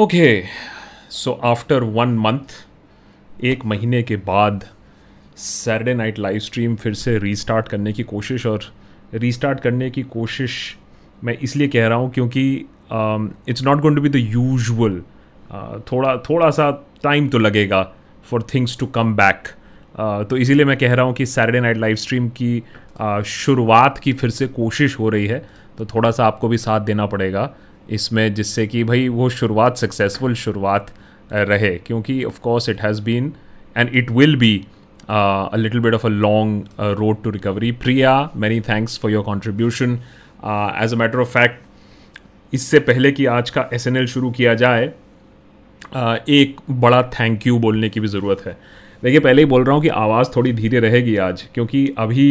Okay so after one month एक महीने के बाद सैटरडे नाइट लाइव स्ट्रीम फिर से रीस्टार्ट करने की कोशिश और रीस्टार्ट करने की कोशिश मैं इसलिए कह रहा हूँ क्योंकि it's not going to be the usual थोड़ा थोड़ा सा टाइम तो लगेगा for things to come back तो इसीलिए मैं कह रहा हूँ कि सैटरडे नाइट लाइव स्ट्रीम की uh, शुरुआत की फिर से कोशिश हो रही है तो थोड़ा सा आपको भी साथ देना पड़ेगा। इसमें जिससे कि भाई वो शुरुआत सक्सेसफुल शुरुआत रहे। क्योंकि of course it has been and it will be a little bit of a long road to recovery Priya many thanks for your contribution as a matter of fact इससे पहले कि आज का एसएनएल शुरू किया जाए uh, एक बड़ा थैंक यू बोलने की भी ज़रूरत है। देखिए पहले ही बोल रहा हूँ कि आवाज़ थोड़ी धीरे रहेगी आज क्योंकि अभी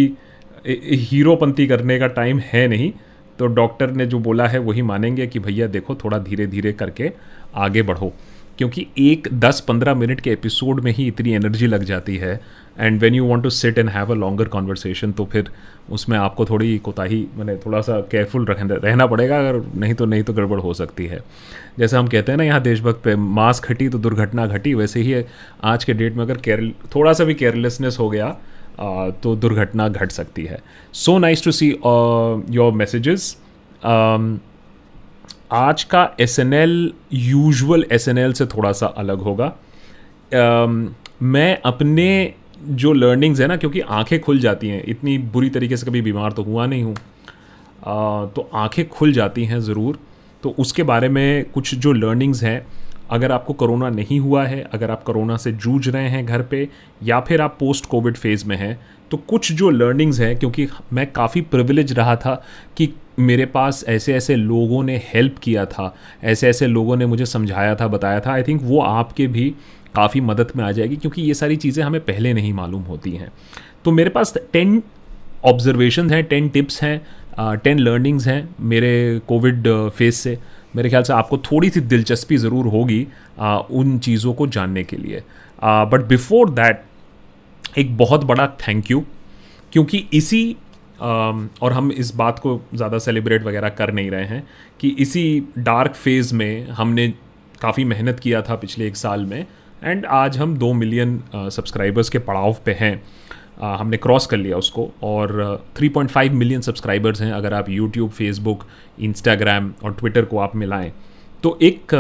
हीरोपंती करने का टाइम है नहीं। तो डॉक्टर ने जो बोला है वही मानेंगे कि भैया देखो, थोड़ा धीरे धीरे करके आगे बढ़ो। क्योंकि एक दस पंद्रह मिनट के एपिसोड में ही इतनी एनर्जी लग जाती है। And when you want to sit and have a longer conversation तो फिर उसमें आपको थोड़ी कोताही, मैंने थोड़ा सा केयरफुल रहना पड़ेगा अगर नहीं तो नहीं तो गड़बड़ हो सकती है। जैसे हम कहते हैं ना, यहाँ देशभक्त पे मास्क घटी तो दुर्घटना घटी, वैसे ही आज के डेट में अगर केयर थोड़ा सा भी केयरलेसनेस हो गया तो दुर्घटना घट सकती है। So nice to see your messages आज का S N L usual S N L से थोड़ा सा अलग होगा। Uh, मैं अपने जो लर्निंग्स है ना क्योंकि आँखें खुल जाती हैं इतनी बुरी तरीके से कभी बीमार तो हुआ नहीं हूँ। uh, तो आँखें खुल जाती हैं ज़रूर। तो उसके बारे में कुछ जो लर्निंग्स हैं अगर आपको कोरोना नहीं हुआ है, अगर आप कोरोना से जूझ रहे हैं घर पे, या फिर आप पोस्ट कोविड फ़ेज़ में हैं तो कुछ जो लर्निंग्स हैं, क्योंकि मैं काफ़ी प्रिविलेज रहा था कि मेरे पास ऐसे ऐसे लोगों ने हेल्प किया था ऐसे ऐसे लोगों ने मुझे समझाया था, बताया था आई थिंक वो आपके भी काफ़ी मदद में आ जाएगी, क्योंकि ये सारी चीज़ें हमें पहले नहीं मालूम होती हैं। तो मेरे पास टेन ऑब्जर्वेशन हैं टेन टिप्स हैं टेन लर्निंग्स हैं मेरे कोविड फ़ेज़ से। मेरे ख्याल से आपको थोड़ी सी दिलचस्पी ज़रूर होगी आ, उन चीज़ों को जानने के लिए। बट बिफोर दैट एक बहुत बड़ा थैंक यू क्योंकि इसी और हम इस बात को ज़्यादा सेलिब्रेट वगैरह कर नहीं रहे हैं कि इसी डार्क फ़ेज़ में हमने काफ़ी मेहनत किया था पिछले एक साल में एंड आज हम दो मिलियन सब्सक्राइबर्स के पड़ाव पे हैं। हमने क्रॉस कर लिया उसको और 3.5 मिलियन सब्सक्राइबर्स हैं। अगर आप यूट्यूब फेसबुक इंस्टाग्राम और ट्विटर को आप मिलाएँ तो एक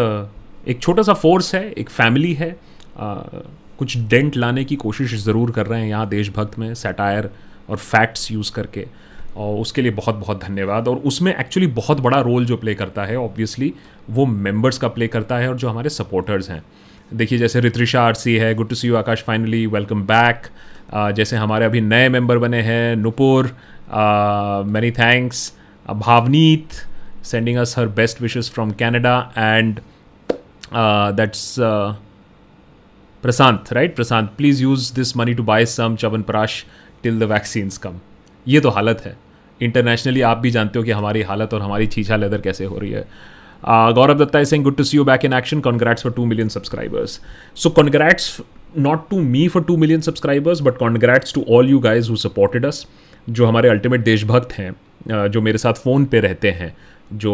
एक छोटा सा फोर्स है एक फैमिली है। आ, कुछ डेंट लाने की कोशिश ज़रूर कर रहे हैं यहाँ देशभक्त में सेटायर और फैक्ट्स यूज़ करके। और उसके लिए बहुत बहुत धन्यवाद। और उसमें एक्चुअली बहुत बड़ा रोल जो प्ले करता है ऑब्वियसली वो मेंबर्स का प्ले करता है और जो हमारे सपोर्टर्स हैं। देखिए जैसे रित्रिशा आरसी है good to see you Akash finally welcome back जैसे हमारे अभी नए मेंबर बने हैं Nupur many thanks Bhavneet sending us her best wishes from Canada and that's Prashant right Prashant please use this money to buy some chyawanprash till the vaccines come ये तो हालत है। इंटरनेशनली आप भी जानते हो कि हमारी हालत और हमारी छीछा लेदर कैसे हो रही है। Gaurav Datta saying good to see you back in action congrats for two million subscribers so congrats not to me for two million subscribers but congrats to all you guys who supported us जो हमारे ultimate देशभक्त हैं जो मेरे साथ phone पे रहते हैं जो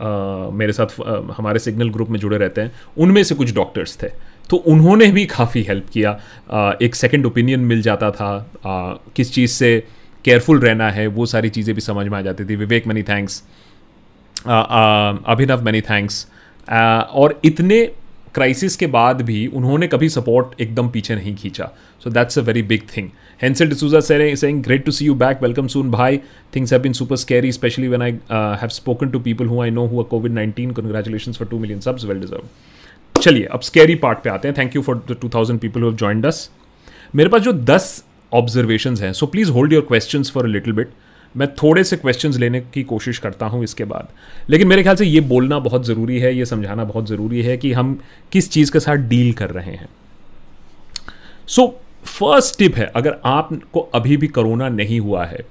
आ, मेरे साथ आ, हमारे सिग्नल ग्रुप में जुड़े रहते हैं उनमें से कुछ डॉक्टर्स थे। तो उन्होंने भी काफ़ी हेल्प किया। आ, एक सेकंड ओपिनियन मिल जाता था आ, किस चीज़ से केयरफुल रहना है वो सारी चीज़ें भी समझ में आ जाती थी। Vivek Mani thanks Abhinav many thanks और इतने क्राइसिस के बाद भी उन्होंने कभी सपोर्ट एकदम पीछे नहीं खींचा। So that's a very big thing Hansal D'Souza sir saying great to see you back welcome soon भाई things have been super scary specially when I have spoken to people who I know who Covid nineteen congratulation for two million subs well deserve चलिए, अब scary part पे आते हैं. Thank you for the two thousand people who joined दस मेरे पास जो दस ऑब्जर्वेशन हैं so please hold your question for little bit मैं थोड़े से क्वेश्चंस लेने की कोशिश करता हूँ इसके बाद। लेकिन मेरे ख्याल से ये बोलना बहुत ज़रूरी है, ये समझाना बहुत ज़रूरी है कि हम किस चीज़ के साथ डील कर रहे हैं। सो फ़र्स्ट टिप है, अगर आपको अभी भी कोरोना नहीं हुआ है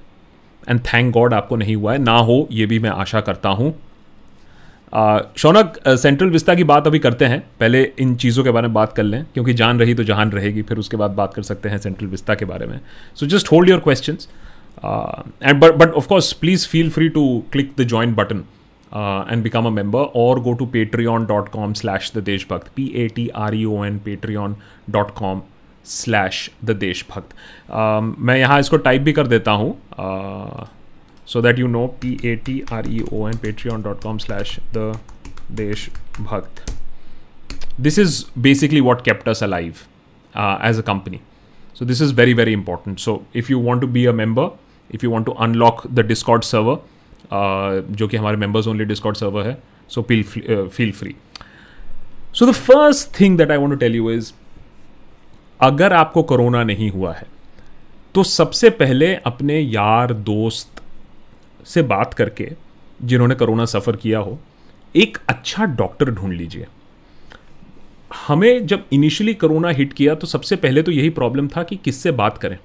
एंड थैंक गॉड आपको नहीं हुआ है, ना हो, ये भी मैं आशा करता हूँ। शौनक सेंट्रल विस्ता की बात अभी करते हैं, पहले इन चीज़ों के बारे में बात कर लें, क्योंकि जान रही तो जहान रहेगी, फिर उसके बाद बात कर सकते हैं सेंट्रल विस्ता के बारे में। So just hold your questions and but but of course please feel free to click the join button and become a member or go to patreon.com slash the deshbhakt p-a-t-r-e-o-n patreon.com slash the Deshbhakt मैं यहाँ इसको type भी कर देता हूँ so that you know P A T R E O N patreon dot com slash the Deshbhakt is basically what kept us alive uh, as a company so this is very very important so if you want to be a member if you want to unlock the discord server uh, जो कि हमारे members only discord server है so feel, uh, feel free so the first thing that I want to tell you is अगर आपको corona नहीं हुआ है तो सबसे पहले अपने यार दोस्त से बात करके जिन्होंने कोरोना सफ़र किया हो एक अच्छा डॉक्टर ढूंढ लीजिए हमें जब इनिशियली कोरोना हिट किया तो सबसे पहले तो यही प्रॉब्लम था कि किससे बात करें।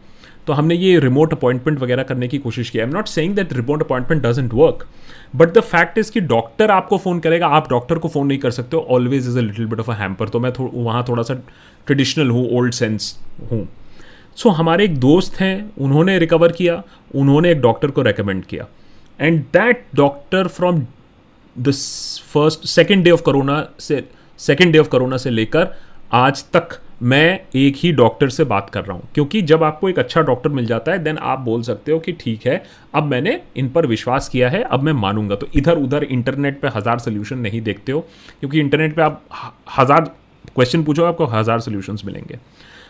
तो हमने ये रिमोट अपॉइंटमेंट वगैरह करने की कोशिश की। I am not saying that remote appointment doesn't work but the fact is कि डॉक्टर आपको फ़ोन करेगा आप डॉक्टर को फ़ोन नहीं कर सकते always is a little bit of a hamper तो मैं थो, वहाँ थोड़ा सा ट्रेडिशनल हूँ ओल्ड सेंस हूँ। सो so, हमारे एक दोस्त हैं उन्होंने रिकवर किया उन्होंने एक डॉक्टर को रिकमेंड किया। And that doctor from the first second day of corona से सेकेंड डे ऑफ़ कोरोना से लेकर आज तक मैं एक ही डॉक्टर से बात कर रहा हूँ। क्योंकि जब आपको एक अच्छा डॉक्टर मिल जाता है देन आप बोल सकते हो कि ठीक है अब मैंने इन पर विश्वास किया है अब मैं मानूँगा। तो इधर उधर इंटरनेट पे हज़ार सोल्यूशन नहीं देखते हो क्योंकि इंटरनेट पे आप हज़ार क्वेश्चन पूछो आपको हज़ार सोल्यूशंस मिलेंगे।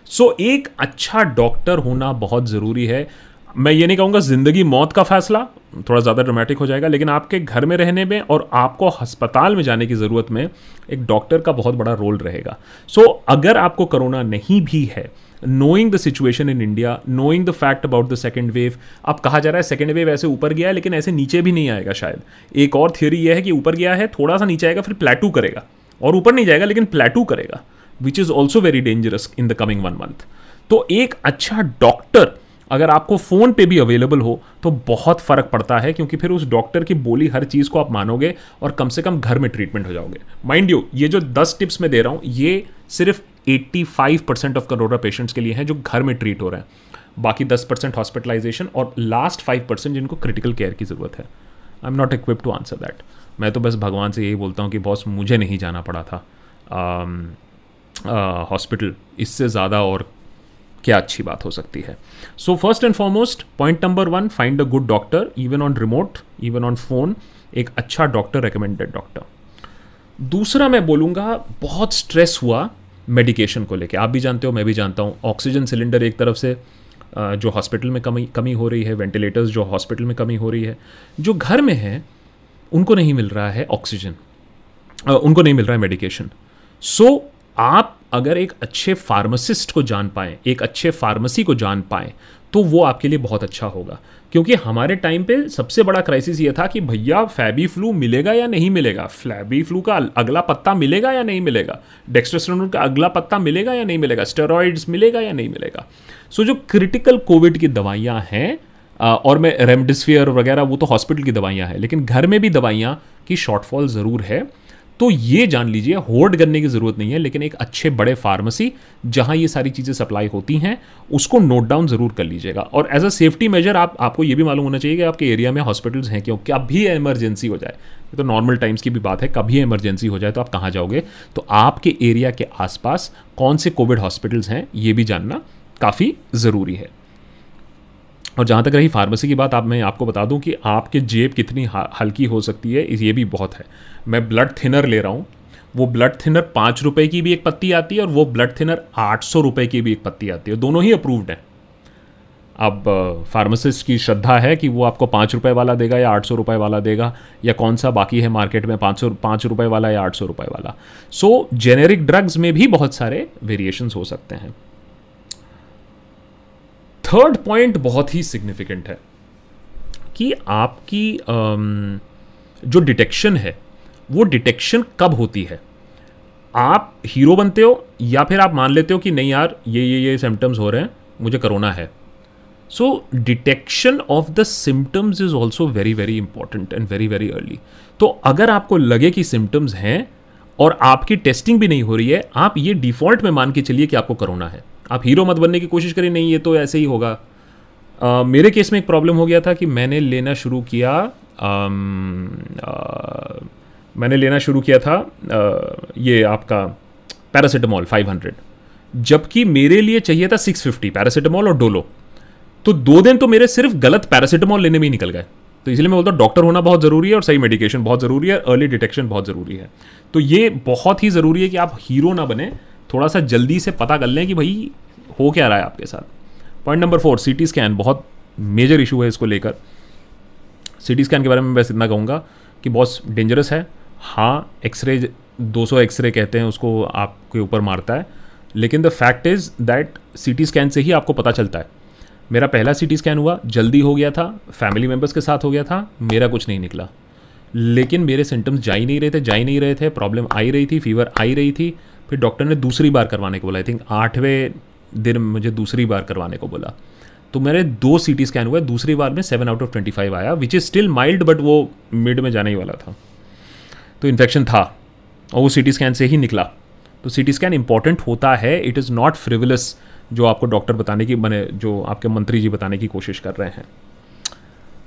सो so, एक अच्छा डॉक्टर होना बहुत ज़रूरी है। मैं ये नहीं कहूँगा ज़िंदगी मौत का फैसला थोड़ा ज़्यादा ड्रामेटिक हो जाएगा लेकिन आपके घर में रहने में और आपको अस्पताल में जाने की ज़रूरत में एक डॉक्टर का बहुत बड़ा रोल रहेगा। सो so, अगर आपको कोरोना नहीं भी है knowing the situation in India knowing the fact about the second wave अब कहा जा रहा है सेकेंड वेव ऐसे ऊपर गया है लेकिन ऐसे नीचे भी नहीं आएगा शायद। एक और थियोरी यह है कि ऊपर गया है थोड़ा सा नीचे आएगा फिर प्लेटू करेगा। और ऊपर नहीं जाएगा लेकिन प्लेटू करेगा which is also very dangerous in the coming one month तो एक अच्छा डॉक्टर अगर आपको फ़ोन पे भी अवेलेबल हो तो बहुत फ़र्क पड़ता है, क्योंकि फिर उस डॉक्टर की बोली हर चीज़ को आप मानोगे और कम से कम घर में ट्रीटमेंट हो जाओगे। माइंड यू ये जो 10 टिप्स मैं दे रहा हूँ, ये सिर्फ़ 85 परसेंट ऑफ़ करोना पेशेंट्स के लिए हैं जो घर में ट्रीट हो रहे हैं। बाकी 10 परसेंट हॉस्पिटलाइजेशन और लास्ट 5 परसेंट जिनको क्रिटिकल केयर की ज़रूरत है। I am not equip to answer that मैं तो बस भगवान से यही बोलता हूँ कि बॉस मुझे नहीं जाना पड़ा था। हॉस्पिटल इससे ज़्यादा और क्या अच्छी बात हो सकती है। So first and foremost point number one find a good doctor even on remote even on phone एक अच्छा डॉक्टर रिकमेंडेड डॉक्टर दूसरा मैं बोलूँगा बहुत स्ट्रेस हुआ मेडिकेशन को लेके। आप भी जानते हो मैं भी जानता हूँ ऑक्सीजन सिलेंडर एक तरफ़ से जो हॉस्पिटल में कमी कमी हो रही है वेंटिलेटर्स जो हॉस्पिटल में कमी हो रही है जो घर में है उनको नहीं मिल रहा है ऑक्सीजन उनको नहीं मिल रहा है मेडिकेशन सो so, आप अगर एक अच्छे फार्मासिस्ट को जान पाएँ, एक अच्छे फार्मेसी को जान पाएँ तो वो आपके लिए बहुत अच्छा होगा। क्योंकि हमारे टाइम पे सबसे बड़ा क्राइसिस ये था कि भैया फैबी फ्लू मिलेगा या नहीं मिलेगा? फ्लैबी फ्लू का अगला पत्ता मिलेगा या नहीं मिलेगा? डेक्स्ट्रोस्टेरोन का अगला पत्ता मिलेगा या नहीं मिलेगा? स्टेरॉइड्स मिलेगा या नहीं मिलेगा? सो जो क्रिटिकल कोविड की दवाइयाँ हैं और मैं रेमडिसफियर वगैरह, वो तो हॉस्पिटल की दवाइयाँ हैं, लेकिन घर में भी दवाइयाँ की शॉर्टफॉल ज़रूर है। तो ये जान लीजिए होल्ड करने की ज़रूरत नहीं है, लेकिन एक अच्छे बड़े फार्मेसी जहाँ ये सारी चीज़ें सप्लाई होती हैं, उसको नोट डाउन ज़रूर कर लीजिएगा। और एज अ सेफ्टी मेजर आप, आपको ये भी मालूम होना चाहिए कि आपके एरिया में हॉस्पिटल्स हैं क्यों? कभी एमरजेंसी हो जाए। ये तो नॉर्मल टाइम्स की भी बात है, कभी एमरजेंसी हो जाए तो आप कहाँ जाओगे? तो आपके एरिया के आसपास कौन से कोविड हॉस्पिटल्स हैं, ये भी जानना काफ़ी ज़रूरी है। और जहाँ तक रही फार्मेसी की बात, आप, मैं आपको बता दूँ कि आपके जेब कितनी हल्की हो सकती है, ये भी बहुत है। मैं ब्लड थिनर ले रहा हूँ। वो ब्लड थिनर पाँच रुपये की भी एक पत्ती आती है और वो ब्लड थिनर आठ सौ रुपये की भी एक पत्ती आती है। दोनों ही अप्रूव्ड हैं। अब फार्मासिस्ट की श्रद्धा है कि वो आपको पाँच रुपये वाला देगा या आठ सौ रुपये वाला देगा, या कौन सा बाकी है मार्केट में पाँच सौ, पाँच रुपये वाला या आठ सौ रुपये वाला। सो जेनेरिक ड्रग्स में भी बहुत सारे वेरिएशंस हो सकते हैं। थर्ड पॉइंट बहुत ही सिग्निफिकेंट है कि आपकी जो डिटेक्शन है, वो डिटेक्शन कब होती है? आप हीरो बनते हो या फिर आप मान लेते हो कि नहीं यार, ये ये ये सिम्टम्स हो रहे हैं, मुझे करोना है। So detection of the symptoms is also very very important and very very early तो अगर आपको लगे कि सिम्टम्स हैं और आपकी टेस्टिंग भी नहीं हो रही है, आप ये डिफ़ॉल्ट में मान के चलिए कि आपको करोना है। आप हीरो मत बनने की कोशिश करें नहीं ये तो ऐसे ही होगा। आ, मेरे केस में एक प्रॉब्लम हो गया था कि मैंने लेना शुरू किया मैंने लेना शुरू किया था आ, ये आपका पैरासीटामोल 500 जबकि मेरे लिए चाहिए था 650 पैरासीटामोल और डोलो तो दो दिन तो मेरे सिर्फ़ गलत पैरासीटामोल लेने में ही निकल गए। तो इसलिए मैं बोलता हूँ डॉक्टर होना बहुत ज़रूरी है और सही मेडिकेशन बहुत ज़रूरी है अर्ली डिटेक्शन बहुत ज़रूरी है। तो ये बहुत ही ज़रूरी है कि आप हीरो ना बने थोड़ा सा जल्दी से पता कर लें कि भाई हो क्या रहा है आपके साथ। Point number four C scan बहुत मेजर इशू है इसको लेकर। सीटी स्कैन के बारे में बस इतना कहूँगा कि बहुत डेंजरस है। हाँ एक्सरे 200 एक्सरे कहते हैं, उसको आपके ऊपर मारता है। लेकिन the fact is that CT scan से ही आपको पता चलता है। मेरा पहला सीटी स्कैन हुआ, जल्दी हो गया था फैमिली मेंबर्स के साथ हो गया था, मेरा कुछ नहीं निकला। लेकिन मेरे सिम्टम्स जा ही नहीं रहे थे, जा ही नहीं रहे थे प्रॉब्लम आई रही थी फीवर आई रही थी। फिर डॉक्टर ने दूसरी बार करवाने को बोला। आई थिंक आठवें दिन मुझे दूसरी बार करवाने को बोला। तो मेरे दो सी टी स्कैन हुए, दूसरी बार में seven out of twenty five आया which is still mild but वो मिड में जाने ही वाला था। तो इन्फेक्शन था, और वो सी टी स्कैन से ही निकला। तो सी टी स्कैन इंपॉर्टेंट होता है इट इज़ नॉट फ्रिवलस जो आपको डॉक्टर बताने की बने जो आपके मंत्री जी बताने की कोशिश कर रहे हैं।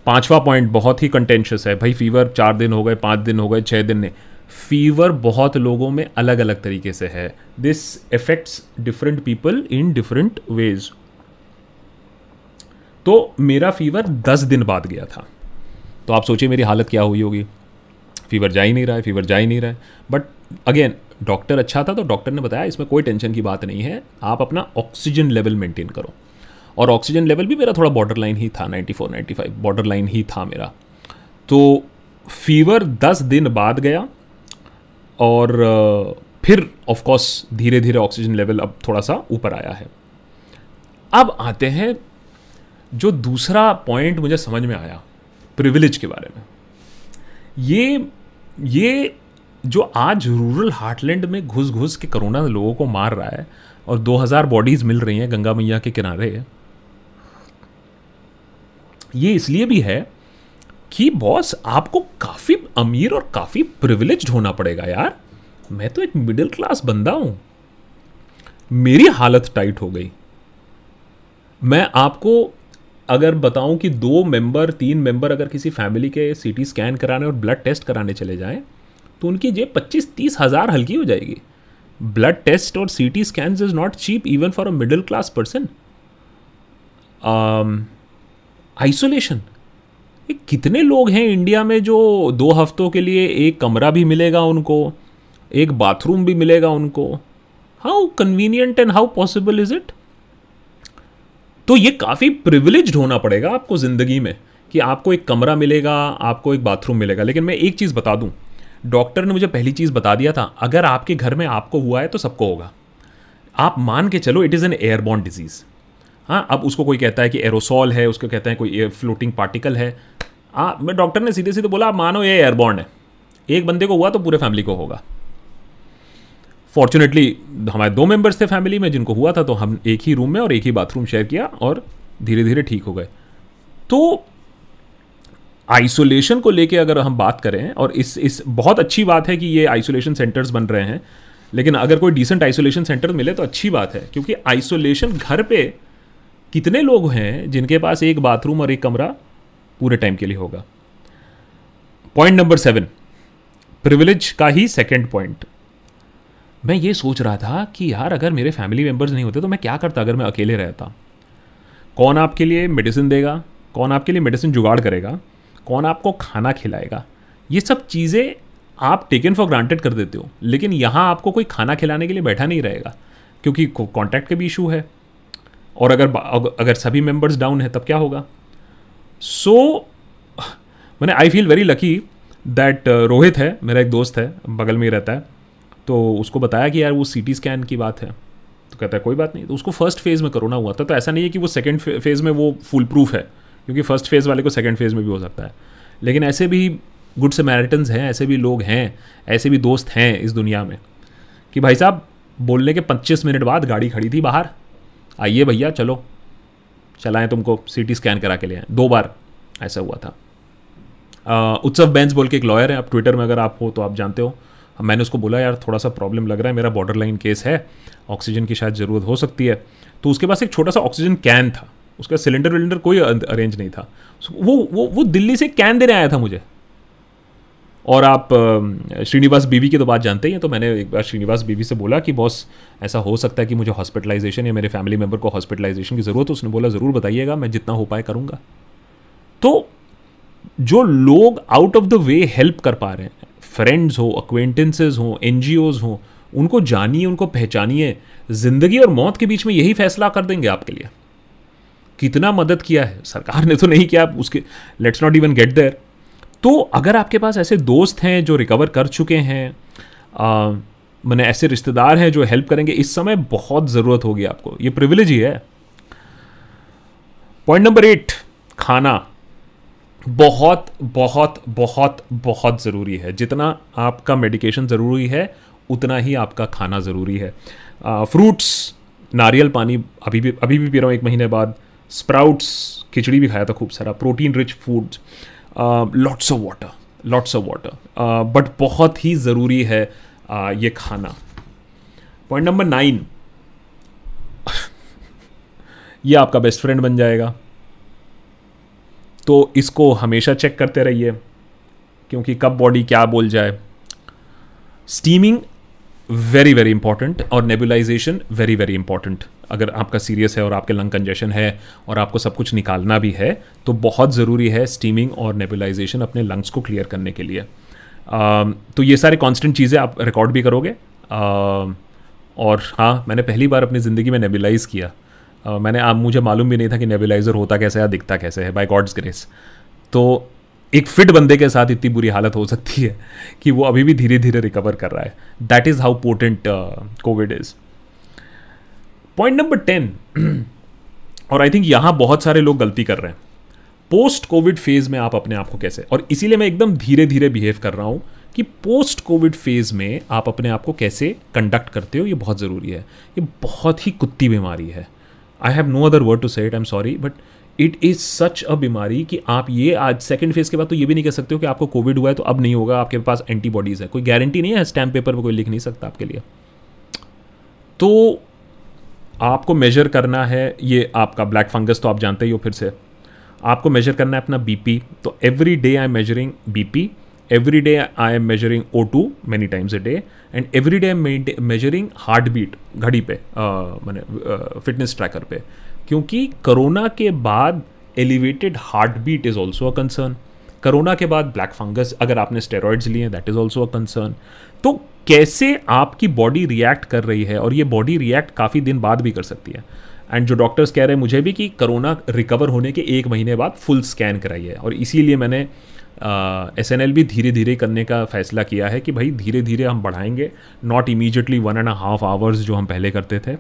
पांचवा पॉइंट बहुत ही कंटेंशियस है। भाई फीवर चार दिन हो गए, पाँच दिन हो गए छः दिन ने। फीवर बहुत लोगों में अलग अलग तरीके से है। This effects different people in different ways तो मेरा फीवर दस दिन बाद गया था। तो आप सोचिए मेरी हालत क्या हुई होगी। फीवर जा ही नहीं रहा है, फीवर जा ही नहीं रहा है। बट अगेन डॉक्टर अच्छा था तो डॉक्टर ने बताया, इसमें कोई टेंशन की बात नहीं है। आप अपना ऑक्सीजन लेवल मेंटेन करो। और ऑक्सीजन लेवल भी मेरा थोड़ा बॉर्डर लाइन ही था 94 95 बॉर्डर लाइन ही था मेरा। तो फीवर 10 दिन बाद गया। और फिर ऑफ़ कोर्स धीरे धीरे ऑक्सीजन लेवल अब थोड़ा सा ऊपर आया है। अब आते हैं, जो दूसरा पॉइंट मुझे समझ में आया प्रिविलेज के बारे में। ये ये जो आज रूरल हार्टलैंड में घुस घुस के कोरोना लोगों को मार रहा है और 2000 बॉडीज मिल रही हैं गंगा मैया के किनारे, ये इसलिए भी है कि बॉस आपको काफ़ी अमीर और काफ़ी प्रिविलेज होना पड़ेगा यार। मैं तो एक मिडिल क्लास बंदा हूँ। मेरी हालत टाइट हो गई। मैं आपको अगर बताऊँ कि दो मेंबर तीन मेंबर अगर किसी फैमिली के सीटी स्कैन कराने और ब्लड टेस्ट कराने चले जाएँ तो उनकी जेब पच्चीस तीस हज़ार हल्की हो जाएगी। ब्लड टेस्ट और C T scan is not cheap even for a middle class person isolation कितने लोग हैं इंडिया में जो दो हफ्तों के लिए एक कमरा भी मिलेगा उनको, एक बाथरूम भी मिलेगा उनको? How convenient and how possible is it तो ये काफ़ी प्रिविलेज होना पड़ेगा आपको ज़िंदगी में कि आपको एक कमरा मिलेगा, आपको एक बाथरूम मिलेगा। लेकिन मैं एक चीज़ बता दूँ, डॉक्टर ने मुझे पहली चीज़ बता दिया था, अगर आपके घर में आपको हुआ है तो सबको होगा। आप मान के चलो it is an airborne disease हाँ अब उसको कोई कहता है कि एरोसॉल है, उसको कहते हैं कोई फ्लोटिंग पार्टिकल है। हाँ मैं डॉक्टर ने सीधे सीधे बोला, आप मानो ये एयरबॉर्न है। एक बंदे को हुआ तो पूरे फैमिली को होगा। फॉर्चुनेटली हमारे दो मेंबर्स थे फैमिली में, जिनको हुआ था तो हम एक ही रूम में और एक ही बाथरूम शेयर किया और धीरे धीरे ठीक हो गए। तो आइसोलेशन को लेके अगर हम बात करें, और इस इस बहुत अच्छी बात है कि ये आइसोलेशन सेंटर्स बन रहे हैं, लेकिन अगर कोई डिसेंट आइसोलेशन सेंटर मिले तो अच्छी बात है, क्योंकि आइसोलेशन घर पे कितने लोग हैं जिनके पास एक बाथरूम और एक कमरा पूरे टाइम के लिए होगा? पॉइंट नंबर सेवन प्रिविलेज का ही सेकेंड पॉइंट मैं ये सोच रहा था कि यार, अगर मेरे फैमिली मेंबर्स नहीं होते तो मैं क्या करता अगर मैं अकेले रहता? कौन आपके लिए मेडिसिन देगा? कौन आपके लिए मेडिसिन जुगाड़ करेगा? कौन आपको खाना खिलाएगा? ये सब चीज़ें आप टेकन फॉर ग्रांटेड कर देते हो, लेकिन यहाँ आपको कोई खाना खिलाने के लिए बैठा नहीं रहेगा, क्योंकि कॉन्टैक्ट का भी इशू है। और अगर अगर सभी मेंबर्स डाउन है तब क्या होगा? सो so, मैंने I feel very lucky that Rohit है मेरा एक दोस्त है बगल में ही रहता है तो उसको बताया कि यार वो सीटी स्कैन की बात है। तो कहता है कोई बात नहीं। तो उसको फ़र्स्ट फ़ेज़ में कोरोना हुआ था तो ऐसा नहीं है कि वो सेकेंड फ़ेज़ में वो फुल प्रूफ है क्योंकि फ़र्स्ट फ़ेज़ वाले को सेकेंड फ़ेज़ में भी हो सकता है। लेकिन ऐसे भी गुड मैरिटन्स हैं ऐसे भी लोग हैं ऐसे भी दोस्त हैं इस दुनिया में कि भाई साहब बोलने के पच्चीस मिनट बाद गाड़ी खड़ी थी बाहर। आइए भैया, चलो। चलाएँ तुमको सीटी स्कैन करा के लिए दो बार ऐसा हुआ था। उत्सव बैंस बोल के एक लॉयर है। आप ट्विटर में अगर आप हो तो आप जानते हो। मैंने उसको बोला, यार थोड़ा सा प्रॉब्लम लग रहा है। मेरा बॉर्डर लाइन केस है। ऑक्सीजन की शायद ज़रूरत हो सकती है। तो उसके पास एक छोटा सा ऑक्सीजन कैन था। उसका सिलेंडर विलेंडर कोई अरेंज नहीं था। वो वो वो दिल्ली से कैन देने आया था मुझे। और आप श्रीनिवास बीवी की तो बात जानते ही हैं तो मैंने एक बार श्रीनिवास बीवी से बोला कि, बॉस, ऐसा हो सकता है कि मुझे हॉस्पिटलाइजेशन या मेरे फैमिली मेंबर को हॉस्पिटलाइजेशन की ज़रूरत है, उसने बोला, ज़रूर बताइएगा, मैं जितना हो पाए करूँगा। तो जो लोग out of the way help कर पा रहे हैं फ्रेंड्स हो अक्वेंटेंसेज हो एन हो, उनको जानिए, उनको पहचानिए, ज़िंदगी और मौत के बीच में यही फैसला कर देंगे आपके लिए। कितना मदद किया है? सरकार ने तो नहीं किया, उसके let's not even get there तो अगर आपके पास ऐसे दोस्त हैं जो रिकवर कर चुके हैं मैंने ऐसे रिश्तेदार हैं जो हेल्प करेंगे, इस समय बहुत ज़रूरत होगी आपको। ये प्रिविलेज ही है। पॉइंट नंबर एट खाना। बहुत बहुत बहुत बहुत ज़रूरी है। जितना आपका मेडिकेशन ज़रूरी है, उतना ही आपका खाना ज़रूरी है। फ्रूट्स नारियल पानी, अभी भी अभी भी पी रहा हूँ एक महीने बाद। स्प्राउट्स खिचड़ी भी खाया था खूब सारा। Protein rich foods lots of water lots of water but बहुत ही ज़रूरी है uh, ये खाना। पॉइंट नंबर नाइन ये आपका बेस्ट फ्रेंड बन जाएगा। तो इसको हमेशा चेक करते रहिए क्योंकि कब बॉडी क्या बोल जाए। स्टीमिंग वेरी वेरी इंपॉर्टेंट और नेबुलाइजेशन वेरी वेरी इंपॉर्टेंट अगर आपका सीरियस है और आपके लंग कंजेशन है और आपको सब कुछ निकालना भी है तो बहुत ज़रूरी है स्टीमिंग और नेबुलाइजेशन अपने लंग्स को क्लियर करने के लिए। तो ये सारे कांस्टेंट चीज़ें आप रिकॉर्ड भी करोगे। और हाँ मैंने पहली बार अपनी ज़िंदगी में नेबुलाइज़ किया। मैंने आप मुझे मालूम भी नहीं था कि नेबुलाइज़र होता कैसे है दिखता कैसे है बाय गॉड्स ग्रेस तो एक फिट बंदे के साथ इतनी बुरी हालत हो सकती है कि वो अभी भी धीरे धीरे रिकवर कर रहा है। That is how important covid is point number ten और आई थिंक यहाँ बहुत सारे लोग गलती कर रहे हैं। पोस्ट कोविड फ़ेज़ में आप अपने आप को कैसे? और इसीलिए मैं एकदम धीरे धीरे बिहेव कर रहा हूँ कि पोस्ट कोविड फ़ेज़ में आप अपने आप को कैसे कंडक्ट करते हो, ये बहुत ज़रूरी है। ये बहुत ही कुत्ती बीमारी है। I have no other word to say it I am sorry but it is such a बीमारी कि आप ये आज सेकंड फ़ेज़ के बाद तो ये भी नहीं कह सकते हो कि आपको कोविड हुआ है तो अब नहीं होगा, आपके पास एंटीबॉडीज़ है। कोई गारंटी नहीं है स्टैम्प पेपर पर कोई लिख नहीं सकता आपके लिए। तो आपको मेजर करना है, ये आपका ब्लैक फंगस तो आप जानते ही हो फिर से। आपको मेजर करना है अपना बीपी तो every day I am measuring BP every day I am measuring O two many times a day and every day I am measuring heart beat घड़ी पे मैंने फिटनेस ट्रैकर पे। क्योंकि कोरोना के बाद elevated heart beat is also a concern corona के बाद black fungus अगर आपने स्टेरॉइड्स लिए हैं that is also a concern तो कैसे आपकी बॉडी रिएक्ट कर रही है और ये बॉडी रिएक्ट काफ़ी दिन बाद भी कर सकती है? एंड जो डॉक्टर्स कह रहे हैं मुझे भी कि कोरोना रिकवर होने के एक महीने बाद फुल स्कैन कराइए। और इसीलिए मैंने एस एन एल भी धीरे धीरे करने का फैसला किया है कि भाई धीरे धीरे हम बढ़ाएँगे not immediately one and half hours जो हम पहले करते थे।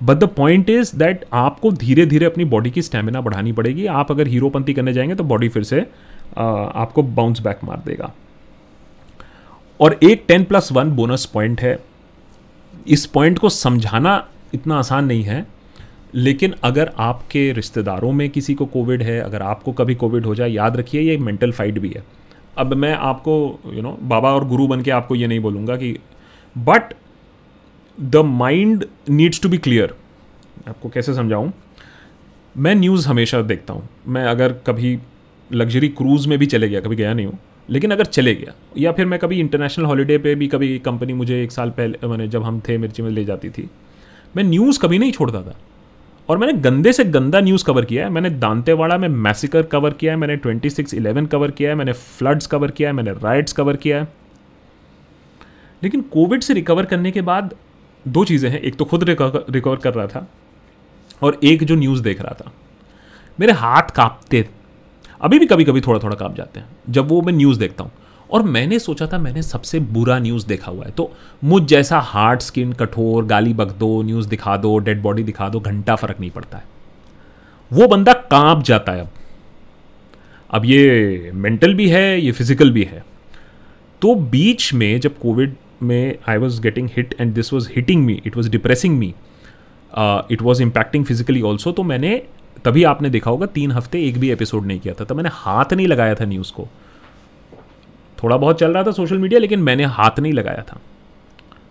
But the point is that आपको धीरे धीरे अपनी बॉडी की स्टेमिना बढ़ानी पड़ेगी। आप अगर हीरोपंथी करने जाएँगे तो बॉडी फिर से आपको बाउंस बैक मार देगा। और एक ten plus one bonus point है। इस पॉइंट को समझाना इतना आसान नहीं है लेकिन अगर आपके रिश्तेदारों में किसी को कोविड है अगर आपको कभी कोविड हो जाए याद रखिए ये मेंटल फाइट भी है। अब मैं आपको यू you नो know, बाबा और गुरु बन के आपको ये नहीं बोलूँगा कि but the mind needs to be clear. आपको कैसे समझाऊँ? मैं न्यूज़ हमेशा देखता हूँ। मैं अगर कभी लग्जरी क्रूज़ में भी चले गया, कभी गया नहीं हूँ, लेकिन अगर चले गया, या फिर मैं कभी इंटरनेशनल हॉलीडे पे भी कभी कंपनी मुझे एक साल पहले, मैंने जब हम थे मिर्ची में ले जाती थी, मैं न्यूज़ कभी नहीं छोड़ता था। और मैंने गंदे से गंदा न्यूज़ कवर किया है। मैंने दांतेवाड़ा में मैसिकर कवर किया है, मैंने ट्वेंटी सिक्स इलेवन कवर किया है, मैंने फ्लड्स कवर किया है, मैंने राइट्स कवर किया है। लेकिन कोविड से रिकवर करने के बाद दो चीज़ें हैं, एक तो खुद रिकवर कर रहा था और एक जो न्यूज़ देख रहा था। मेरे हाथ कांपते। अभी भी कभी कभी थोड़ा थोड़ा काँप जाते हैं, जब वो मैं न्यूज़ देखता हूँ। और मैंने सोचा था, मैंने सबसे बुरा न्यूज़ देखा हुआ है। तो मुझ जैसा हार्ड स्किन कठोर, गाली बक दो न्यूज़ दिखा दो डेड बॉडी दिखा दो, घंटा फ़र्क नहीं पड़ता है। वो बंदा काँप जाता है अब। अब ये मेंटल भी है, ये फ़िज़िकल भी है। तो बीच में जब कोविड में I was getting hit and this was hitting me it was depressing me it was impacting physically also तो मैंने, तभी आपने देखा होगा, तीन हफ़्ते एक भी एपिसोड नहीं किया था। तो मैंने हाथ नहीं लगाया था न्यूज़ को। थोड़ा बहुत चल रहा था सोशल मीडिया लेकिन मैंने हाथ नहीं लगाया था।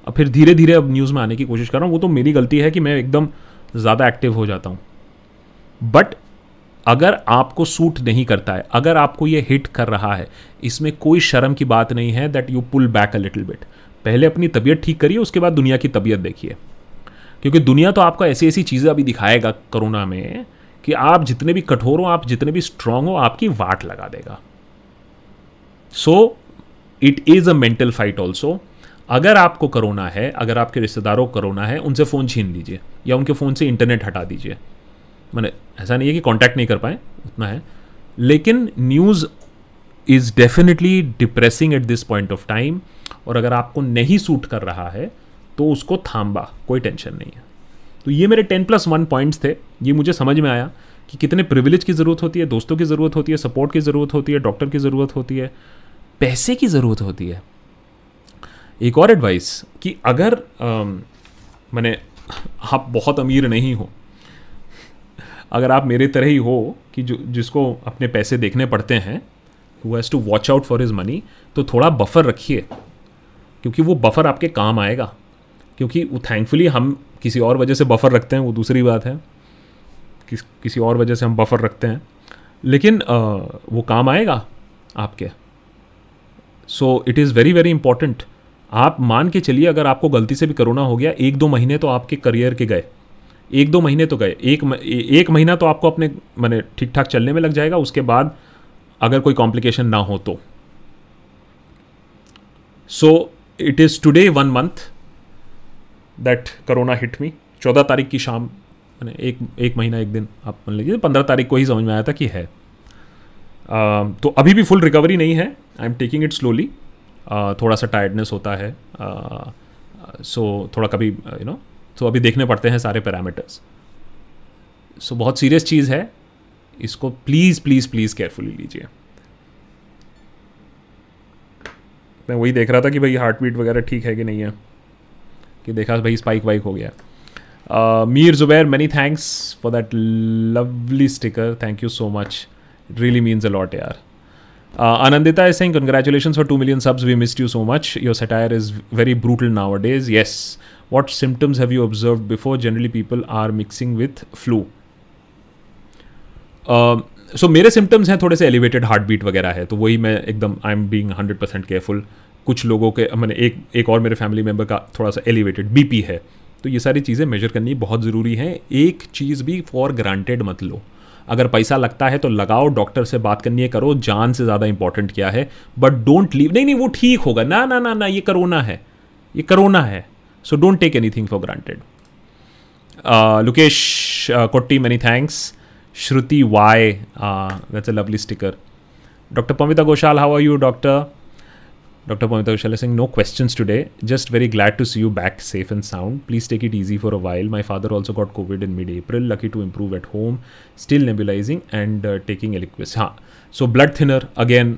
अब फिर धीरे धीरे अब न्यूज़ में आने की कोशिश कर रहा हूँ। वो तो मेरी गलती है कि मैं एकदम ज़्यादा एक्टिव हो जाता हूँ। बट अगर आपको सूट नहीं करता है, अगर आपको ये हिट कर रहा है, इसमें कोई शर्म की बात नहीं है that you pull back a little bit पहले अपनी तबीयत ठीक करिए, उसके बाद दुनिया की तबीयत देखिए। क्योंकि दुनिया तो आपको ऐसी ऐसी चीज़ें अभी दिखाएगा कोरोना में कि आप जितने भी कठोर हो, आप जितने भी स्ट्रांग हो, आपकी वाट लगा देगा। So it is a mental fight also अगर आपको करोना है, अगर आपके रिश्तेदारों को करोना है, उनसे फ़ोन छीन लीजिए या उनके फ़ोन से इंटरनेट हटा दीजिए। मैंने, ऐसा नहीं है कि कांटेक्ट नहीं कर पाए, उतना है। लेकिन news is definitely depressing at this point of time और अगर आपको नहीं सूट कर रहा है तो उसको थाम्बा कोई टेंशन नहीं है। तो ये मेरे टेन प्लस वन पॉइंट्स थे। ये मुझे समझ में आया कि कितने प्रिविलेज की ज़रूरत होती है, दोस्तों की ज़रूरत होती है सपोर्ट की ज़रूरत होती है डॉक्टर की ज़रूरत होती है, पैसे की ज़रूरत होती है। एक और एडवाइस कि अगर मैंने, आप बहुत अमीर नहीं हो, अगर आप मेरे तरह ही हो कि जो, जिसको अपने पैसे देखने पड़ते हैं who has to watch out for his money तो थोड़ा बफर रखिए। क्योंकि वो बफर आपके काम आएगा। क्योंकि वो थैंकफुली हम किसी और वजह से बफर रखते हैं वो दूसरी बात है। किस किसी और वजह से हम बफर रखते हैं। लेकिन आ, वो काम आएगा आपके। So it is very very important आप मान के चलिए अगर आपको गलती से भी करोना हो गया एक दो महीने तो आपके करियर के गए। एक दो महीने तो गए। एक एक महीना तो आपको अपने मैंने ठीक ठाक चलने में लग जाएगा। उसके बाद अगर कोई कॉम्प्लिकेशन ना हो तो। So it is today one month that corona hit me चौदह तारीख की शाम मैंने एक एक महीना एक दिन आप मान लीजिए पंद्रह तारीख को ही समझ में आया था कि है। uh, तो अभी भी फुल रिकवरी नहीं है। I am taking it slowly थोड़ा सा टायर्डनेस होता है। सो uh, so, थोड़ा कभी यू नो तो अभी देखने पड़ते हैं सारे पैरामीटर्स सो so, बहुत सीरियस चीज़ है। इसको प्लीज़ प्लीज़ प्लीज़ केयरफुली लीजिए। सकते हैं वही देख रहा था कि भाई हार्ट बीट वगैरह ठीक है कि नहीं है। कि देखा भाई स्पाइक वाइक हो गया। Mir Zubair many thanks for that lovely sticker thank you so much really means a lot यार। Anandita is Singh congratulation for two million subs we miss you so much your satire is very brutal now days yes what symptoms have you observe before generally people are mixing with flu so मेरे symptoms हैं थोड़े से elevated heart beat वगैरह है तो वही मैं एकदम I am being hundred percent careful कुछ लोगों के, मैंने एक एक और मेरे फैमिली मेंबर का थोड़ा सा एलिवेटेड बीपी है। तो ये सारी चीज़ें मेजर करनी बहुत ज़रूरी है। एक चीज़ भी फॉर ग्रांटेड मत लो। अगर पैसा लगता है तो लगाओ डॉक्टर से बात करनी है, करो, जान से ज़्यादा इंपॉर्टेंट क्या है। बट डोंट लीव नहीं नहीं, वो ठीक होगा। ना ना ना ना, ये करोना है। ये करोना है। So don't take anything for granted Lukesh Kotti many thanks Shruti Y that's a lovely sticker doctor Pamita Ghoshal how are you doctor Dr. Pamita Vishal is saying, No questions today. Just very glad to see you back safe and sound. Please take it easy for a while. My father also got COVID in mid April. Lucky to improve at home. Still nebulizing and uh, taking Eliquis. हाँ so blood thinner again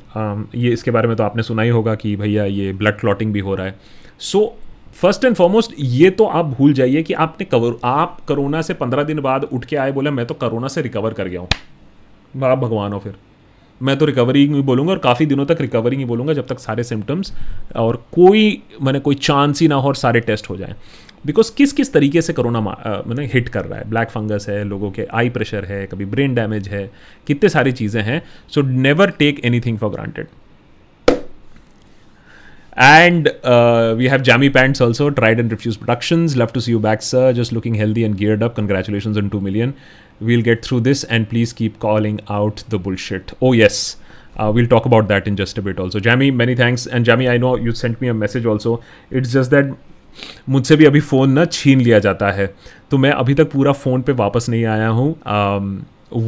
ये इसके बारे में तो आपने सुना ही होगा कि भैया ये ब्लड क्लॉटिंग भी हो रहा है सो फ़र्स्ट एंड फॉरमोस्ट ये तो आप भूल जाइए कि आपने कवर आप कोरोना से पंद्रह दिन बाद उठ के आए बोले मैं तो कोरोना से रिकवर कर गया हूँ आप भगवान हो फिर मैं तो रिकवरी ही बोलूँगा और काफ़ी दिनों तक रिकवरी ही बोलूँगा जब तक सारे सिम्टम्स और कोई मैंने कोई चांस ही ना हो और सारे टेस्ट हो जाएँ बिकॉज़ किस किस तरीके से कोरोना मैंने हिट कर रहा है ब्लैक फंगस है लोगों के आई प्रेशर है कभी ब्रेन डैमेज है कितने सारी चीज़ें हैं so never take anything for granted And uh, we have Jammy Pants also, Tried and Refused Productions. Love to see you back, sir. Just looking healthy and geared up. Congratulations on 2 million. We'll get through this and please keep calling out the bullshit. Oh, yes. Uh, we'll talk about that in just a bit also. Jamie, many thanks. And Jamie, I know you sent me a message also. It's just that मुझसे भी अभी phone ना छीन लिया जाता है तो मैं अभी तक पूरा फ़ोन पे वापस नहीं आया हूँ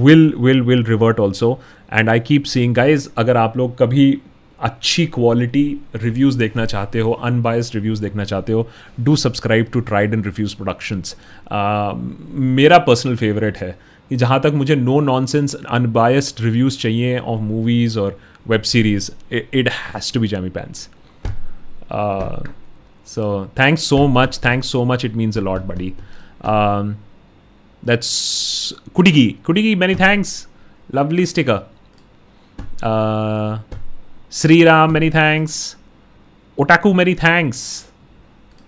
will will will revert also and I keep seeing guys अगर आप लोग कभी अच्छी क्वालिटी रिव्यूज़ देखना चाहते हो अनबायस्ड रिव्यूज़ देखना चाहते हो do subscribe to tried and reviews productions मेरा पर्सनल फेवरेट है कि जहाँ तक मुझे no nonsense unbiased reviews चाहिए ऑफ़ मूवीज़ और web series it has to be Jamie Pains so thanks so much thanks so much it means a lot buddy that's Kutigi Kutigi many thanks lovely sticker Shri Ram many thanks otaku many thanks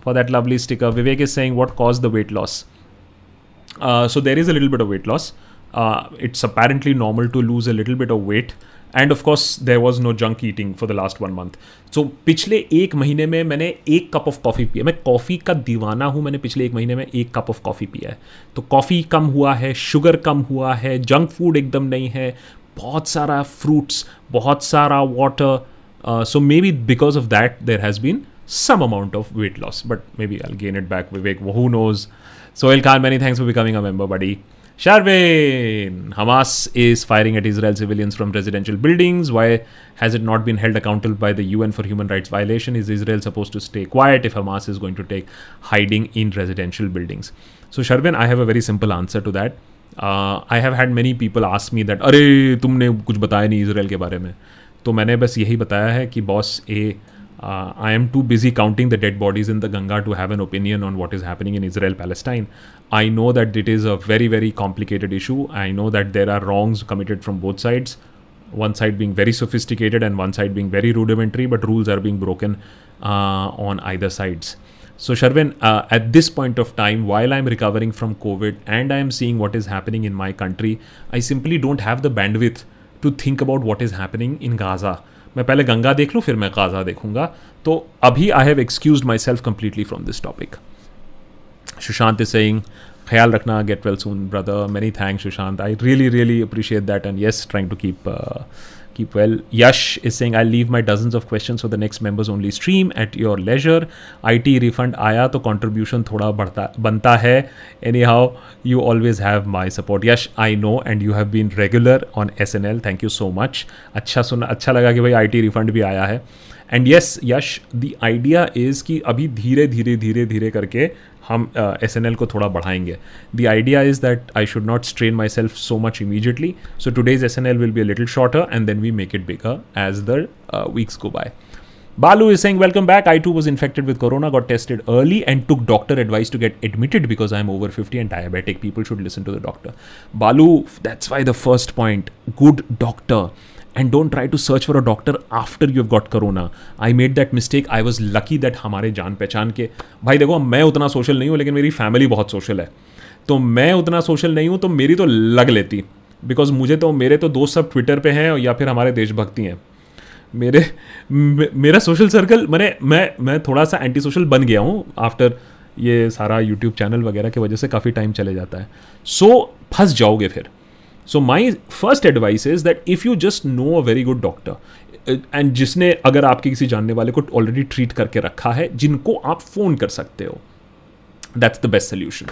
for that lovely sticker Vivek is saying what cause the weight loss so there is a little bit of weight loss it's apparently normal to lose a little bit of weight and of course there was no junk eating for the last one month so पिछले एक महीने में मैंने एक cup of coffee पिया मैं coffee का दीवाना हूँ मैंने पिछले एक महीने में एक कप ऑफ़ कॉफ़ी पिया है। तो कॉफ़ी कम हुआ है शुगर कम हुआ है जंक फ़ूड एकदम नहीं है। बहुत सारा फ्रूट्स बहुत सारा water so maybe because of that there has been some amount of weight loss but maybe i'll gain it back vivek who knows sohail khan many thanks for becoming a member buddy Sharvin! Hamas is firing at Israel civilians from residential buildings. Why has it not been held accountable by the UN for human rights violation? Is Israel supposed to stay quiet if Hamas is going to take hiding in residential buildings? So, Sharvin, I have a very simple answer to that. I have had many people ask me that अरे, तुमने कुछ बताया नहीं Israel के बारे में? तो मैंने बस यही बताया है कि boss uh I am too busy counting the dead bodies in the Ganga to have an opinion on what is happening in Israel Palestine I know that it is a very very complicated issue I know that there are wrongs committed from both sides one side being very sophisticated and one side being very rudimentary but rules are being broken on I the sides So, Sharvin, uh, at this point of time, while I'm recovering from COVID and I'm seeing what is happening in my country, I simply don't have the bandwidth to think about what is happening in Gaza. मैं पहले गंगा देख लूँ फिर मैं Gaza देखूंगा तो अभी I have excuse myself completely from this topic Sushant is saying ख्याल रखना get well soon brother many thanks Sushant I really really appreciate that and yes trying to keep keep well. Yash is saying, I'll leave my dozens of questions for the next members only stream at your leisure. IT refund आया तो contribution थोड़ा बढ़ता बनता है. Anyhow, you always have my support. Yash, I know and you have been regular on SNL. Thank you so much. अच्छा सुना अच्छा लगा कि भाई IT refund भी आया है. And yes Yash the idea is कि अभी धीरे धीरे धीरे धीरे करके हम एस एन एल को थोड़ा बढ़ाएँगे the idea is that I should not strain myself so much immediately so today's S N L will be a little shorter and then we make it bigger as the weeks go by Balu is saying, Welcome back. I too was infected with corona, got tested early, and took doctor advice to get admitted because I'm over 50 and diabetic. People should listen to the doctor. Balu, that's why the first point good doctor. And don't try to search for a doctor after you have got corona I made that mistake I was lucky that हमारे जान पहचान के भाई देखो मैं उतना social नहीं हूँ लेकिन मेरी फैमिली बहुत सोशल है। तो मैं उतना सोशल नहीं हूँ तो मेरी तो लग लेती। बिकॉज़ मुझे तो मेरे तो दोस्त सब ट्विटर पे हैं या फिर हमारे देशभक्ति हैं। मेरे मेरा सोशल सर्कल मैंने मैं मैं थोड़ा सा एंटी सोशल बन गया हूँ आफ्टर ये सारा यूट्यूब चैनल वगैरह की वजह से काफ़ी टाइम चले जाता है। सो so, फंस जाओगे फिर। So my first advice is that if you just know a very good doctor and जिसने अगर आपके किसी जानने वाले को ऑलरेडी ट्रीट करके रखा है, जिनको आप फ़ोन कर सकते हो that's the best solution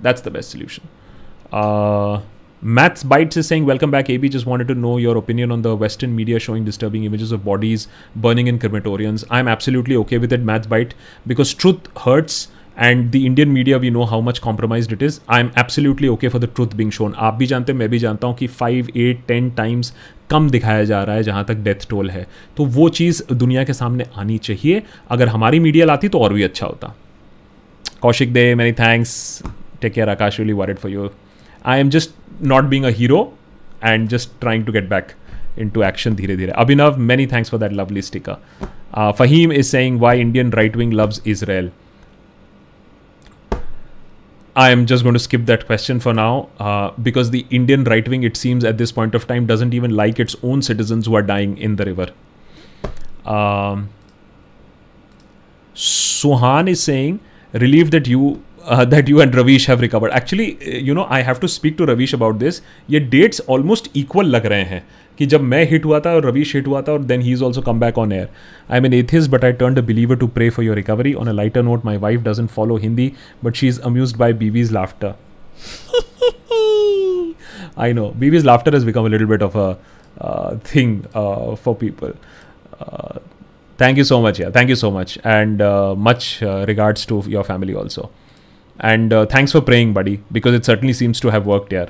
that's the best solution maths bite is saying welcome back A B just want to know your opinion on the western media showing disturbing images of bodies burning in crematoriums I am absolutely okay with that maths bite because truth hurts and the Indian media we know how much compromise it is I am absolutely okay for the truth being shown आप भी जानते हैं, मैं भी जानता हूँ कि five eight ten times कम दिखाया जा रहा है जहाँ तक डेथ टोल है। तो वो चीज़ दुनिया के सामने आनी चाहिए। अगर हमारी मीडिया लाती तो और भी अच्छा होता। Kaushik De many thanks take care Akash really worried for you I am just not being a hero and just trying to get back into action धीरे धीरे। Abhinav many thanks for that lovely sticker Faheem is saying why Indian right wing loves Israel I am just going to skip that question for now uh, because the Indian right wing, it seems, at this point of time, doesn't even like its own citizens who are dying in the river. Um, Suhan is saying, relieved that you uh, that you and Ravish have recovered. Actually, you know, I have to speak to Ravish about this. ये dates almost equal लग रहे हैं कि जब मैं hit हुआ था और रवीश हिट हुआ था और then he is also come back on air I mean atheist but I turn a believer to pray for your recovery on a lighter note my wife doesn't follow Hindi but she is amuse by BB's laughter laughter has become a little bit of a uh, thing uh, for people. Uh, thank you so much. Yeah, thank you so much. And uh, much uh, regards to your family also. And uh, thanks for praying, buddy, because it certainly seems to have worked here.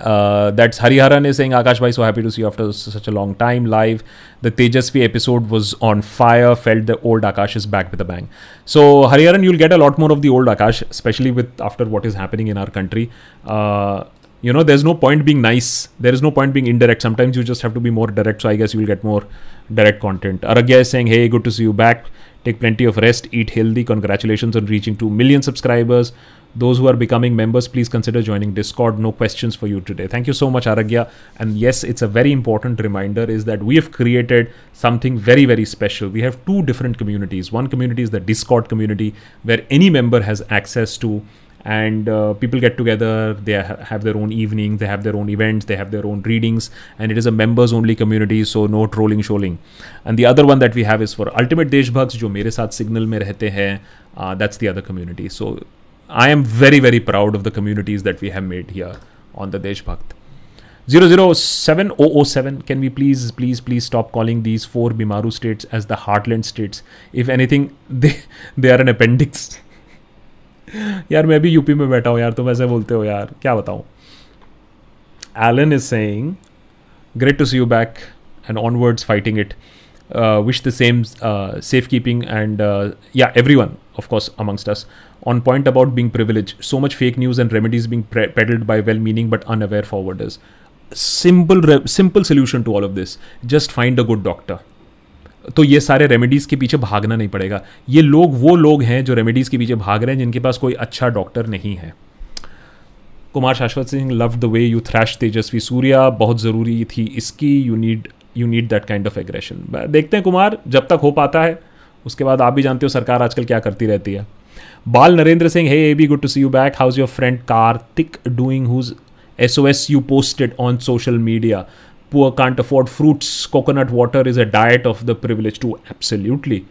Uh, that's Hariharan is saying, Akash Bhai, so happy to see you after such a long time live. The Tejasvi episode was on fire, felt the old Akash is back with a bang. So, Hariharan, you'll get a lot more of the old Akash, especially with after what is happening in our country. Uh, you know, there's no point being nice. There is no point being indirect. Sometimes you just have to be more direct. So, I guess you'll get more direct content. Aragya is saying, hey, good to see you back. Take plenty of rest, eat healthy. Congratulations on reaching 2 million subscribers. Those who are becoming members, please consider joining Discord. No questions for you today. Thank you so much, Aragya. And yes, it's a very important reminder is that we have created something very, very special. We have two different communities. One community is the Discord community, where any member has access to and uh, people get together they ha- have their own evenings they have their own events they have their own readings and it is a members only community so no trolling showing and the other one that we have is for ultimate deshbhakts mere sath signal mein uh, that's the other community so i am very very proud of the communities that we have made here on the deshbhakt 007007 can we please please please stop calling these four bimaru states as the heartland states if anything they they are an appendix यार मैं भी UP में बैठा हूँ यार तुम ऐसे बोलते हो यार क्या बताऊँ Alan is saying to see you back and onwards fighting it uh, wish the same uh, safekeeping and uh, yeah everyone of course amongst us on point about being privileged so much fake news and remedies being pre- peddled by well-meaning but unaware forwarders simple re- simple solution to all of this just find a good doctor तो ये सारे remedies के पीछे भागना नहीं पड़ेगा ये लोग वो लोग हैं जो रेमेडीज़ के पीछे भाग रहे हैं जिनके पास कोई अच्छा डॉक्टर नहीं है Kumar Shashwat Singh love the way you thrash Tejasvi Surya बहुत ज़रूरी थी इसकी you need you need that kind of aggression देखते हैं कुमार, जब तक हो पाता है, उसके बाद आप भी जानते हो सरकार आजकल क्या करती रहती है। बाल Narendra Singh hey a be good to see you back how is your friend Kartik doing whose S O S you posted on social media poor can't afford fruits coconut water is a diet of the privilege too absolutely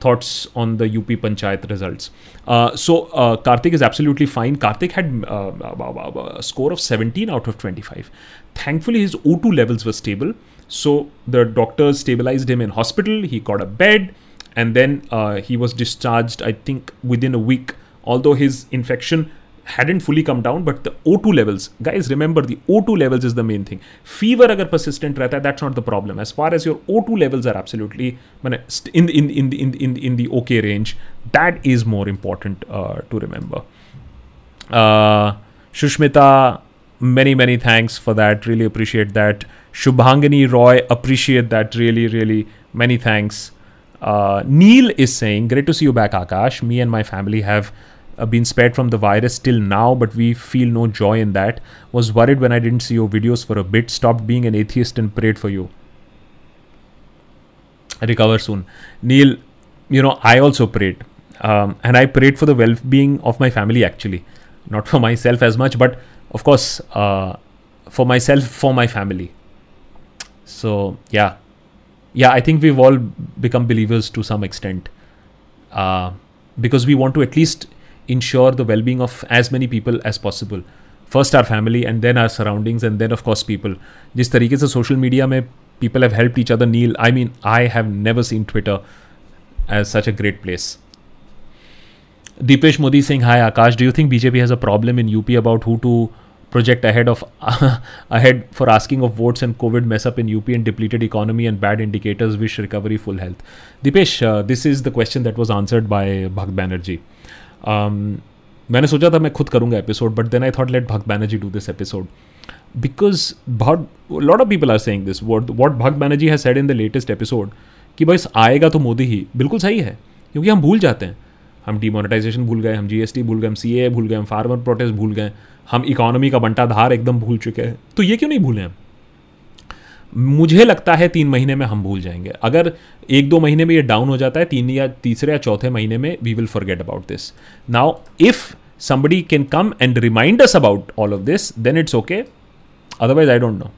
thoughts on the UP panchayat result so Kartik is absolutely fine Kartik had score of seventeen out of twenty five thankfully his O two levels were stable So the doctors stabilized him in hospital. He got a bed, and then uh, he was discharged. I think within a week. Although his infection hadn't fully come down but the O2 levels guys remember the O2 levels is the main thing fever agar persistent rehta that's not the problem as far as your O2 levels are absolutely in in, in, in, in, in the okay range that is more important uh, to remember uh, Shushmita many many thanks for that really appreciate that Shubhangani Roy appreciate that really really many thanks uh, Neil is saying great to see you back Akash me and my family have uh, been spared from the virus till now, but we feel no joy in that. Was worried when I didn't see your videos for a bit, stopped being an atheist and prayed for you. Recover soon. Neil, you know, I also prayed. Um, and I prayed for the well being of my family actually. Not for myself as much, but of course, uh, for myself, for my family. So, yeah. Yeah, I think we've all become believers to some extent. Uh, because we want to at least ensure the well-being of as many people as possible first our family and then our surroundings and then of course people जिस तरीके से social media में people have helped each other Neil I mean I have never seen Twitter as such a great place Deepesh Modi saying hi Akash do you think BJP has a problem in UP about who to project ahead of ahead for asking of votes and COVID mess up in UP and depleted economy and bad indicators wish recovery full health Deepesh uh, this is the question that was answered by Bhakt Banerjee um, मैंने सोचा था मैं खुद करूँगा episode but then I thought let Bhakt Banerjee do this episode because बहुत lot of people are saying this what what Bhakt Banerjee has said in the latest episode कि बस आएगा तो मोदी ही बिल्कुल सही है क्योंकि हम भूल जाते हैं हम डीमोनेटाइजेशन भूल गए हम जीएसटी भूल गए हम सीए भूल गए हम फार्मर प्रोटेस्ट भूल गए हम इकोनॉमी का बंटाधार एकदम भूल चुके हैं तो ये क्यों नहीं भूले हम मुझे लगता है तीन महीने में हम भूल जाएँगे अगर एक दो महीने में ये डाउन हो जाता है तीन या तीसरे या चौथे महीने में we will forget about this now if somebody can come and remind us about all of this, then it's okay. Otherwise, I don't know.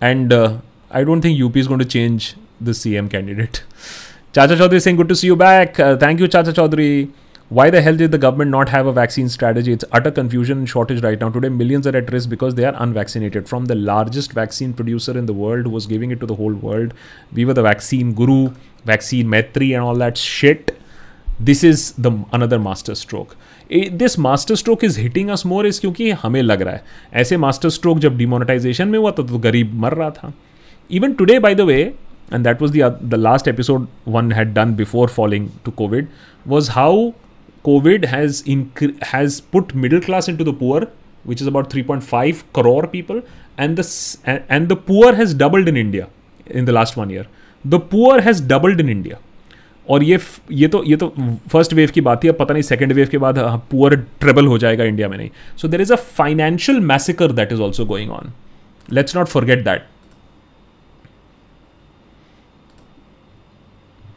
And uh, I don't think UP is going to change the CM candidate. Chacha Chaudhary saying, Good to see you back. Uh, thank you, Chacha Chaudhary. Why the hell did the government not have a vaccine strategy? It's utter confusion and shortage right now. Today, millions are at risk because they are unvaccinated. From the largest vaccine producer in the world who was giving it to the whole world, we were the vaccine guru, vaccine metri, and all that shit. This is the another master stroke. This master stroke is hitting us more is क्योंकि हमें लग रहा है ऐसे master stroke जब demonetisation में हुआ तो, तो गरीब मर रहा था even today by the way and that was the uh, the last episode one had done before falling to covid was how COVID has inc- has put middle class into the poor, which is about 3.5 crore people, and the and the poor has doubled in India in the last one year. The poor has doubled in India. और ये ये तो ये तो first wave की बात थी अब पता नहीं सेकेंड वेव के बाद पुअर ट्रेबल हो जाएगा इंडिया में नहीं so there is a financial massacre that is also going on let's not forget that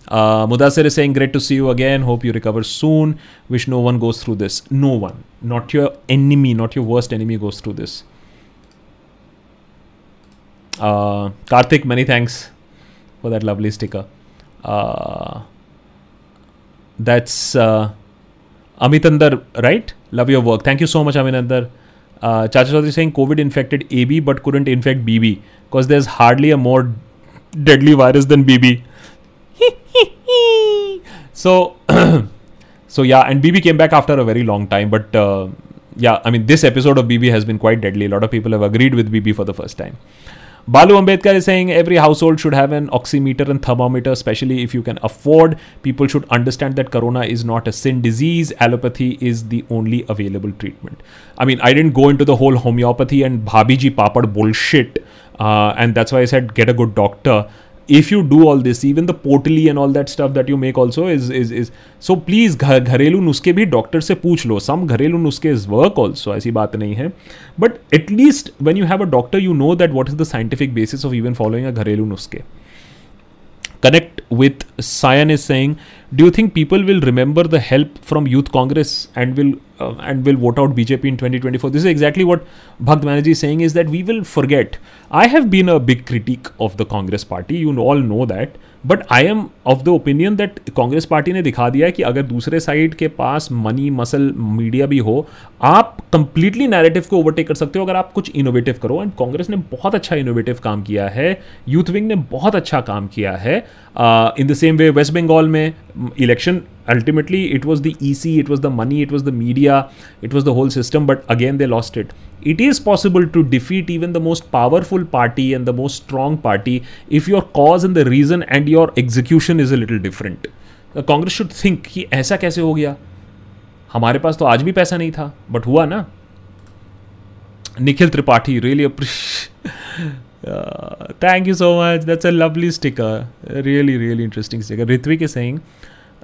Uh, Mudasir is saying, Great to see you again. Hope you recover soon. Wish no one goes through this. No one. Not your enemy, not your worst enemy goes through this. Uh, Karthik, many thanks for that lovely sticker. Uh, that's uh, Amitandar, right? Love your work. Thank you so much, Amitandar. Uh, Chacha Chaudhary saying COVID infected AB but couldn't infect BB because there's hardly a more deadly virus than BB. so, so yeah, and BB came back after a very long time. But uh, yeah, I mean, this episode of BB has been quite deadly. A lot of people have agreed with BB for the first time. Balu Ambedkar is saying every household should have an oximeter and thermometer, especially if you can afford. People should understand that corona is not a sin disease. Allopathy is the only available treatment. I mean, I didn't go into the whole homeopathy and bhabiji papad bullshit, uh, and that's why I said get a good doctor if you do all this even the potli and all that stuff that you make also is is is so please घरेलू नुस्खे भी doctor से पूछ लो some घरेलू नुस्खे is work also ऐसी बात नहीं है but at least when you have a doctor you know that what is the scientific basis of even following a घरेलू नुस्खे connect with Cyan is saying, do you think people will remember the help from Youth Congress and will uh, and will vote out BJP in 2024? This is exactly what Bhakt Banerjee is saying is that we will forget. I have been a big critic of the Congress party. You all know that. But I am of the opinion that Congress party ने दिखा दिया है कि अगर दूसरे side के पास money muscle media भी हो आप कंप्लीटली नैरेटिव को ओवरटेक कर सकते हो अगर आप कुछ इनोवेटिव करो एंड कांग्रेस ने बहुत अच्छा इनोवेटिव काम किया है यूथ विंग ने बहुत अच्छा काम किया है in the same way West Bengal में election ultimately it was the E C it was the money it was the media it was the whole system but again they lost it it is possible to defeat even the most powerful party and the most strong party if your cause and the reason and your execution is a little different Congress should think कि ऐसा कैसे हो गया? हमारे पास तो आज भी पैसा नहीं था बट हुआ ना? Nikhil Tripathi really appreciate thank you so much that's a lovely sticker really really interesting sticker Ritwik K saying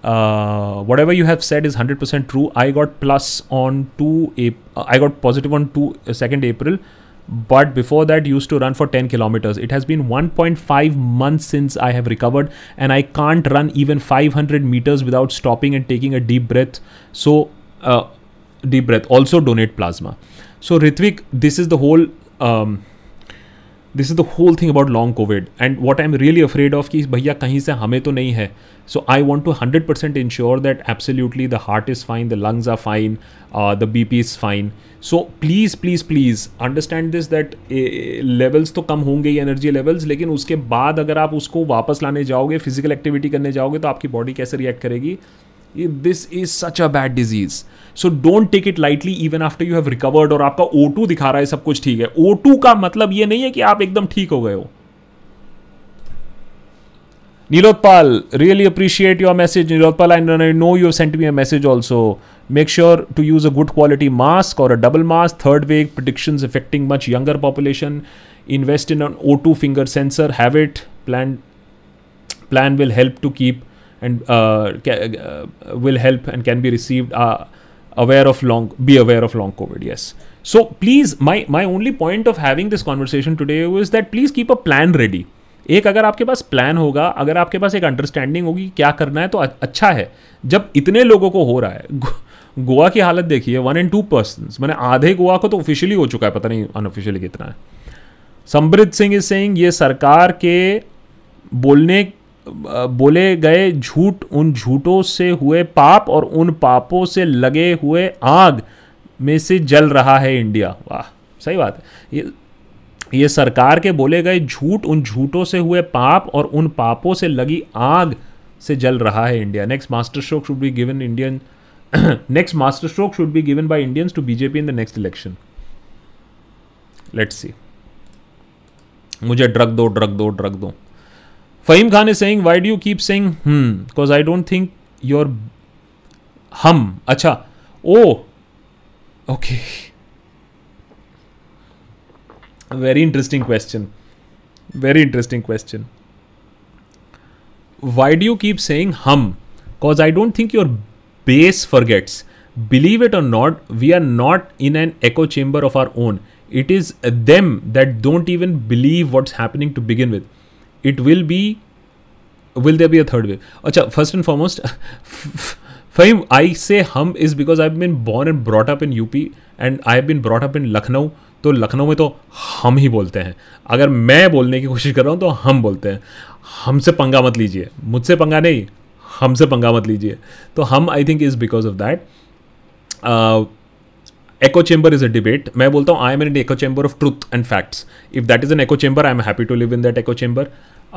uh, whatever you have said is 100% true. I got plus on 2 Ap- i got positive on 2 uh, 2nd april but before that used to run for 10 kilometers. It has been 1.5 months since i have recovered and i can't run even 500 meters without stopping and taking a deep breath. So uh, deep breath. Also donate plasma. So ritvik this is the whole um, this is the whole thing about long covid and what I am really afraid of कि भैया कहीं से हमें तो नहीं है। So I want to hundred percent ensure that absolutely the heart is fine the lungs are fine the B P is fine so please please please understand this that levels तो कम होंगे ही एनर्जी लेवल्स लेकिन उसके बाद अगर आप उसको वापस लाने जाओगे फ़िज़िकल एक्टिविटी करने जाओगे तो आपकी बॉडी कैसे रिएक्ट करेगी? This is such a bad disease so don't take it lightly even after you have recovered और आपका ओ टू दिखा रहा है, सब कुछ ठीक है। ओ टू का मतलब यह नहीं है कि आप एकदम ठीक हो गए हो। Nilotpal really appreciate your message Nilotpal I I know you're sent me a message also make sure to use a good quality mask or a double mask third wave prediction affecting much younger population invest in O two finger sensor have it plan plan will help to keep and uh, uh, will help and can be received uh, aware of long be aware of long covid yes so please my my only point of having this conversation today was that please keep a plan ready एक अगर आपके पास plan होगा अगर आपके पास एक understanding होगी क्या करना है तो अच्छा है जब इतने लोगों को हो रहा है गोवा की हालत देखिए वन एंड टू पर्सन मैंने आधे गोवा को तो ऑफिशियली हो चुका है पता नहीं अनऑफिशियली कितना है समृद्ध सिंह इज़ सेइंग ये सरकार के बोलने बोले गए झूठ उन झूठों से हुए पाप और उन पापों से लगे हुए आग में से जल रहा है इंडिया। वाह, सही बात। है ये ये सरकार के बोले गए झूठ उन झूठों से हुए पाप और उन पापों से लगी आग से जल रहा है India. Next master stroke should be given Indian next master stroke should be given by Indians to BJP in the next election let's see मुझे ड्रग दो ड्रग दो ड्रग दो। Fahim Khan is saying, why do you keep saying hmm? Because I don't think you're hum. Acha. Oh. Okay. Very interesting question. Very interesting question. why do you keep saying hum? Because I don't think your base forgets. Believe it or not, we are not in an echo chamber of our own. It is them that don't even believe what's happening to begin with. It will be will there be a third wave अच्छा first and foremost Faheem I say हम is because I been born and brought up in UP and I have brought up in Lucknow तो लखनऊ में तो हम ही बोलते हैं। अगर मैं बोलने की कोशिश कर रहा हूँ तो हम बोलते हैं। हमसे पंगा मत लीजिए। मुझसे पंगा नहीं, हमसे पंगा मत लीजिए। तो हम I think is because of that echo chamber is a debate मैं बोलता हूँ I am an echo chamber of truth and facts if that is an echo chamber I am happy to live in that echo chamber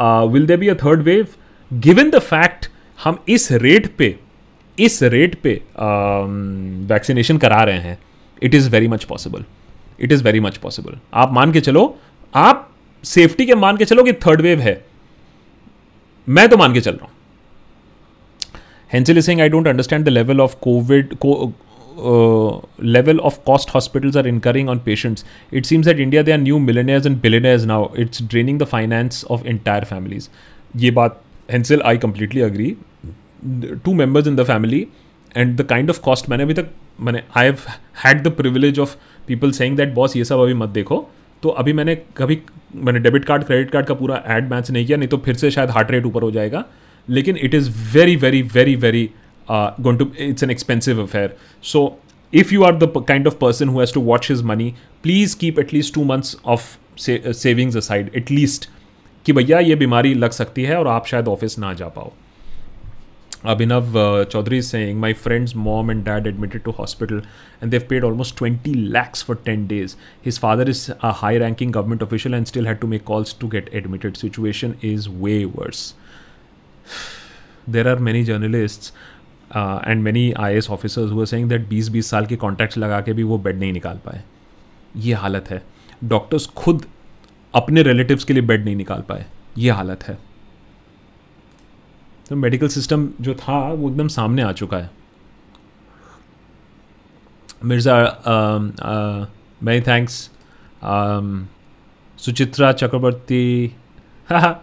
will they be a third wave given the fact हम इस rate पे इस rate पे um, vaccination uh, करा रहे हैं it is very much possible it is very much possible आप मान के चलो आप सेफ्टी के मान के चलो कि थर्ड वेव है। मैं तो मान के चल रहा हूँ। हेंसिल Singh I don't understand the level of covid level of cost hospitals are incurring on patients. It seems that India, they are new millionaires and billionaires now. It's draining the finance of entire families. ये बात Hensel, I completely agree. Two members in the family and the kind of cost मैंने अभी तक मैंने I have had the privilege of people saying that boss ये सब अभी मत देखो तो अभी मैंने कभी मैंने डेबिट कार्ड क्रेडिट कार्ड का पूरा एड मैच नहीं किया नहीं तो फिर से शायद हार्ट रेट ऊपर हो जाएगा लेकिन it is very very very very going to it's an expensive affair so if you are the kind of person who has to watch his money please keep at least two months of savings aside at least कि भैया ये बीमारी लग सकती है और आप शायद ऑफ़िस ना जा पाओ Abhinav uh, Chaudhary is saying, My friend's mom and dad admitted to hospital and they've paid almost 20 lakhs for 10 days. His father is a high ranking government official and still had to make calls to get admitted. Situation is way worse. There are many journalists I IS officers who are saying that 20-20 साल के contracts लगा के भी वो bed नहीं निकाल पाए। ये हालत है। डॉक्टर्स खुद अपने रिलेटिव्स के लिए बेड नहीं निकाल पाए। ये हालत है। तो मेडिकल सिस्टम जो था, वो एकदम सामने आ चुका है। Mirza many thanks Suchitra Chakraborty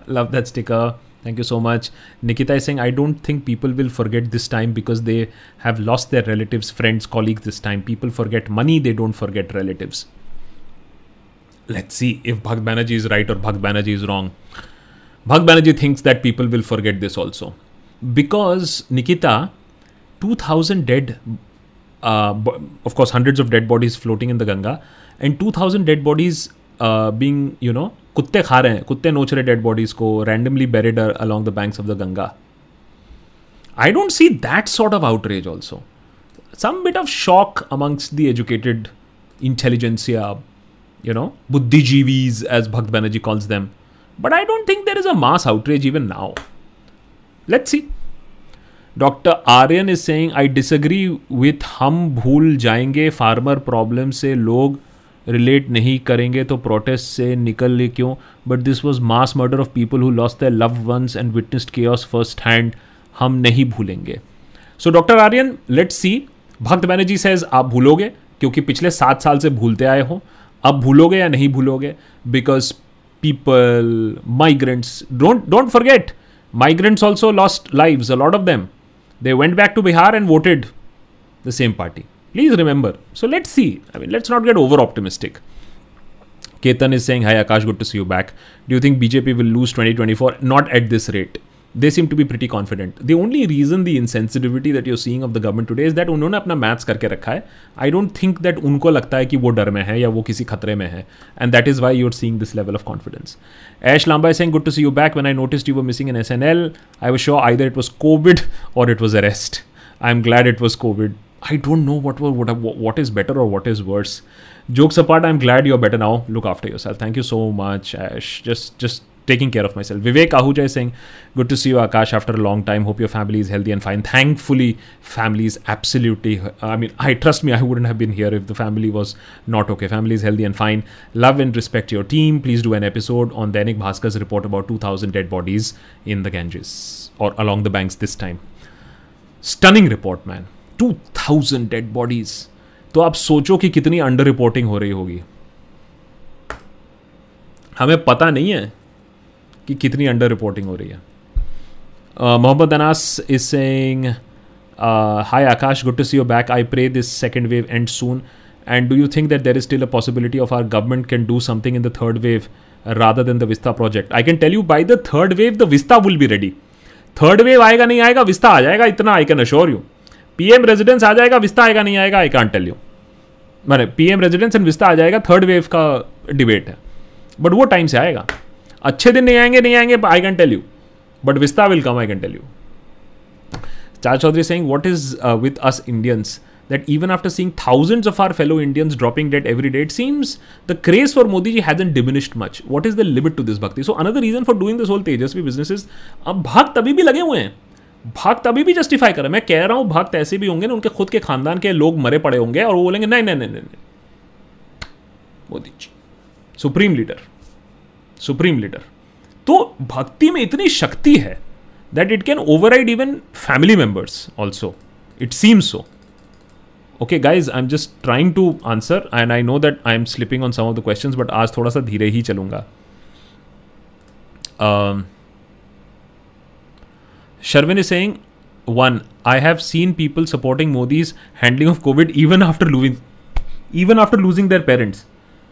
love that sticker Thank you so much. Nikita is saying, I don't think people will forget this time because they have lost their relatives, friends, colleagues this time. People forget money, they don't forget relatives. Let's see if Bhakt Banerjee is right or Bhakt Banerjee is wrong. Bhag Banerjee thinks that people will forget this also. Because, Nikita, 2000 dead, uh, of course, hundreds of dead bodies floating in the Ganga, and 2000 dead bodies uh, being, you know, कुत्ते खा रहे हैं। कुत्ते नोच रहे dead bodies को randomly buried along the banks of the Ganga I don't see that sort of outrage also some bit of shock amongst the educated intelligentsia you know बुद्धिजीवीज as Bhakt Banerjee calls them but I don't think there is a mass outrage even now let see doctor Aryan is saying I disagree with हम भूल जाएँगे farmer problem से लोग relate नहीं करेंगे तो protest से निकल ले क्यों but this was mass murder of people who lost the love ones and witnessed cares first hand हम नहीं भूलेंगे so doctor Aryan let's see Bhakt Banerjee says आप भूलोगे क्योंकि पिछले सात साल से भूलते आए हो अब भूलोगे या नहीं भूलोगे because people migrants Don't don't forget, migrants also lost lives. A lot of them. They went back to Bihar and voted the same party. Please remember. So let's see. I mean, let's not get over optimistic. Ketan is saying, Hi Akash, good to see you back. Do you think BJP will lose 2024? Not at this rate. They seem to be pretty confident the only reason the insensitivity that you're seeing of the government today is that उन्होंने अपना maths करके रखा है आई don't think that उनको लगता है कि वो डर में है या वो किसी खतरे में है and that is why you you're seeing this level of confidence Ash Lamba is saying good to see you back when I notice you were missing in SNL I was sure either it was covid or it was arrest I am glad it was covid I don't know what what what is better or what is worse. Jokes apart, I'm glad you're better now. Look after yourself. Thank you so much, Ash. Just just taking care of myself. Vivek Ahuja is saying, Good to see you, Akash, after a long time. Hope your family is healthy and fine. Thankfully, family is absolutely, I mean, I trust me, I wouldn't have been here if the family was not okay. Family is healthy and fine. Love and respect your team. Please do an episode on Dainik Bhaskar's report about 2,000 dead bodies in the Ganges or along the banks this time. Stunning report, man. Two thousand dead bodies तो आप सोचो कि कितनी under reporting हो रही होगी। हमें पता नहीं है कि कितनी अंडर रिपोर्टिंग हो रही है। Mohammad Anas is saying hi Akash good to see your back I pray this second wave end soon and do you think that there is still a possibility of our government can do something in the third wave rather than the vista project I can tell you by the third wave the vista will be ready third wave आएगा, नहीं आएगा vista आ जाएगा, इतना I can assure you PM residence आ जाएगा, vista आएगा, नहीं आएगा आई कान टेल यू मैंने पीएम रेजिडेंस एंड विस्ता आ जाएगा थर्ड वेव का डिबेट है. बट वो टाइम से आएगा. अच्छे दिन नहीं आएँगे नहीं आएँगे I can tell you but vista will come I can tell you चार Chaudhary Singh what is with us Indians that even after seeing thousands of our fellow Indians dropping dead every date seems the craze for Modi ji has an diminished much what is the limit to this bhakti so another reason for doing this whole Tejashwi business अब भाग तभी भी लगे हुए हैं। भक्त अभी भी जस्टिफाई करें मैं कह रहा हूँ, भक्त ऐसे भी होंगे ना, उनके खुद के खानदान के लोग मरे पड़े होंगे और वो बोलेंगे, नहीं नहीं नहीं नहीं Modi ji, supreme leader supreme leader. तो भक्ति में इतनी शक्ति है that it can override even family members also it seems so okay guys I am just trying to answer and I know that I am slipping on some of the question but आज थोड़ा सा धीरे ही चलूँगा। Sharvin is saying one I have seen people supporting Modi's handling of Covid even after losing even after losing their parents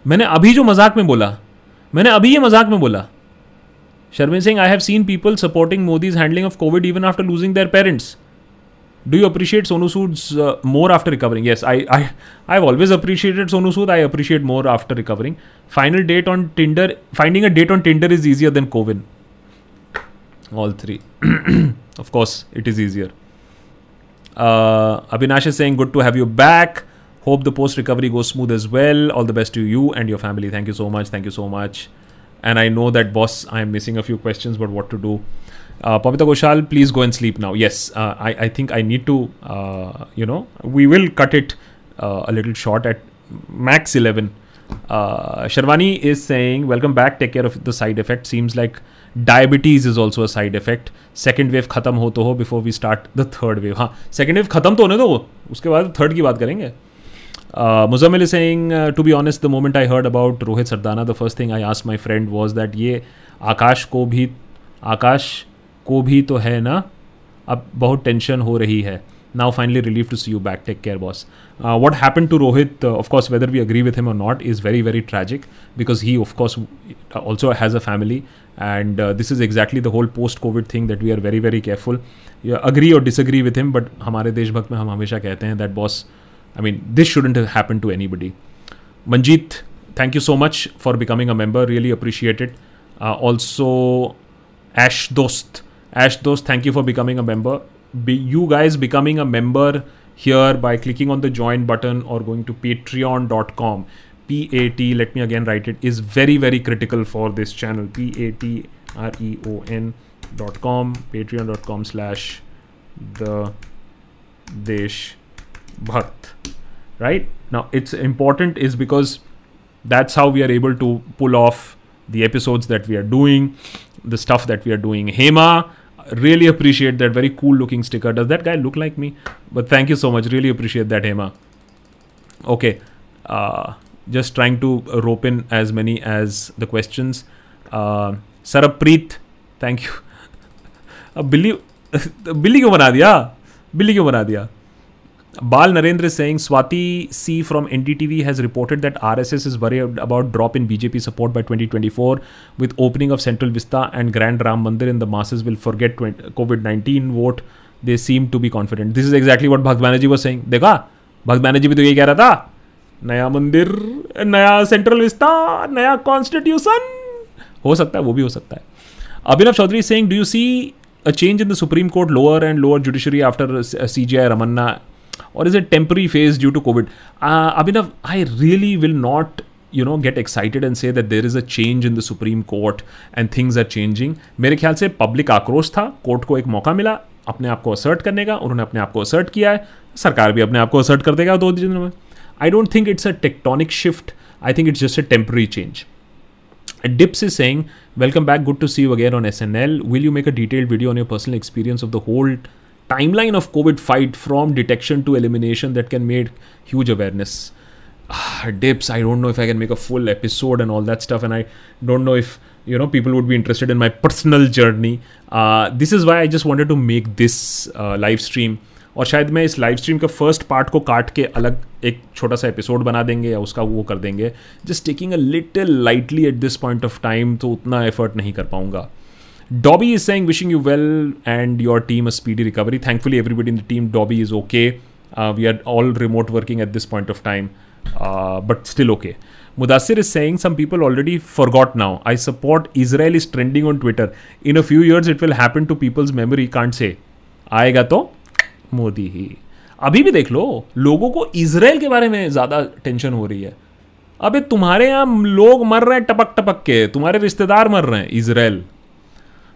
मैंने अभी जो मजाक में बोला मैंने अभी ये मजाक में बोला Sharmin Singh I have seen people supporting Modi's handling of Covid even after losing their parents do you appreciate Sonu Sood's uh, more after recovering? Yes, I, I, I've always appreciated Sonu Sood. I appreciate more after recovering. Final date on Tinder. Finding a date on Tinder is easier than Covin. All three. of course, it is easier. Uh, Abhinash is saying, good to have you back. Hope the post recovery goes smooth as well. All the best to you and your family. Thank you so much. Thank you so much. And I know that, boss, I am missing a few questions, but what to do? Uh, Pavita Goshal, please go and sleep now. Yes, uh, I, I think I need to, uh, you know, we will cut it uh, a little short at max 11. Uh, Sharwani is saying, welcome back, take care of the side effect. Seems like diabetes is also a side effect second wave खत्म हो तो हो before we start the third wave हाँ second wave खत्म तो होने दो, उसके बाद थर्ड की बात करेंगे। Muzammil Singh to be honest the moment I heard about Rohit Sardana the first thing I asked my friend was that ये आकाश को भी, आकाश को भी तो है ना? अब बहुत टेंशन हो रही है। Now finally relieved to see you back take care boss uh, what happened to rohit uh, of course whether we agree with him or not is very very tragic because he of course also has a family and uh, this is exactly the whole post covid thing that we are very very careful yeah, agree or disagree with him but हमारे देशभक्त में हम हमेशा कहते हैं that boss I mean this shouldn't have happened to anybody Manjeet thank you so much for becoming a member really appreciate it uh, also Ash Dost Ash Dost, thank you for becoming a member. Be you guys becoming a member here by clicking on the join button or going to patreon.com. P A T, let me again write it, is very, very critical for this channel. P A T R E O N dot com, patreon.com slash the Desh Bhakt. Right? Now, it's important is because that's how we are able to pull off the episodes that we are doing, the stuff that we are doing. Hema, really appreciate that very cool looking sticker. Does that guy look like me? But thank you so much. Really appreciate that, Hema. Okay. Uh, just trying to rope in as many as the questions. Uh, Sarappreet, thank you. अब बिल्ली बिल्ली क्यों बना दिया बिल्ली क्यों बना दिया Bal Narendra Singh, Swati C from N D T V has reported that R S S is worry about drop in BJP support by twenty twenty four with opening of Central Vista and grand Ram mandir in the masses will forget COVID nineteen vote they seem to be confident this is exactly what Bhakt Banerjee was Singh देखा भक्त बैनर्जी भी तो यही कह रहा था नया मंदिर नया सेंट्रल विस्ता नया कॉन्स्टिट्यूशन हो सकता है वो भी हो सकता है Abhinav Chaudhary Singh do you see a change in the Supreme Court lower and lower judiciary after C J I Ramana और is a temporary phase due to COVID Abhinav I really will not you know get excited and say that there is a change in the Supreme Court and things are changing मेरे ख्याल से public आक्रोश था court को एक मौका मिला, अपने आप को असर्ट करने का, उन्होंने अपने आप को असर्ट किया है, सरकार भी अपने आप को असर्ट कर देगा दो दिनों में। I don't think it's a tectonic shift I think it's just a temporary change Dips is saying welcome back good to see वगैरह on S N L will you make a detailed video on your personal experience of the whole timeline of COVID fight from detection to elimination that can make huge awareness. Ah, dips, I don't know if I can make a full episode and all that stuff, and I don't know if you know people would be interested in my personal journey uh, this is why i just wanted to make this uh, live stream और शायद मैं इस live stream का first part को काट के अलग एक छोटा सा एपिसोड बना देंगे या उसका वो कर देंगे just taking a little lightly at this point of time तो उतना एफर्ट नहीं कर पाऊँगा Dobby is saying, wishing you well and your team a speedy recovery. Thankfully, everybody in the team, Dobby is okay. Uh, we are all remote working at this point of time, uh, but still okay. Mudassir is saying some people already forgot now. I support Israel is trending on Twitter. In a few years, it will happen to people's memory. Can't say. आएगा तो मोदी ही अभी भी देख लो लोगों को Israel के बारे में ज़्यादा टेंशन हो रही है अबे तुम्हारे यहाँ लोग मर रहे हैं टपक टपक के तुम्हारे रिश्तेदार मर रहे हैं Israel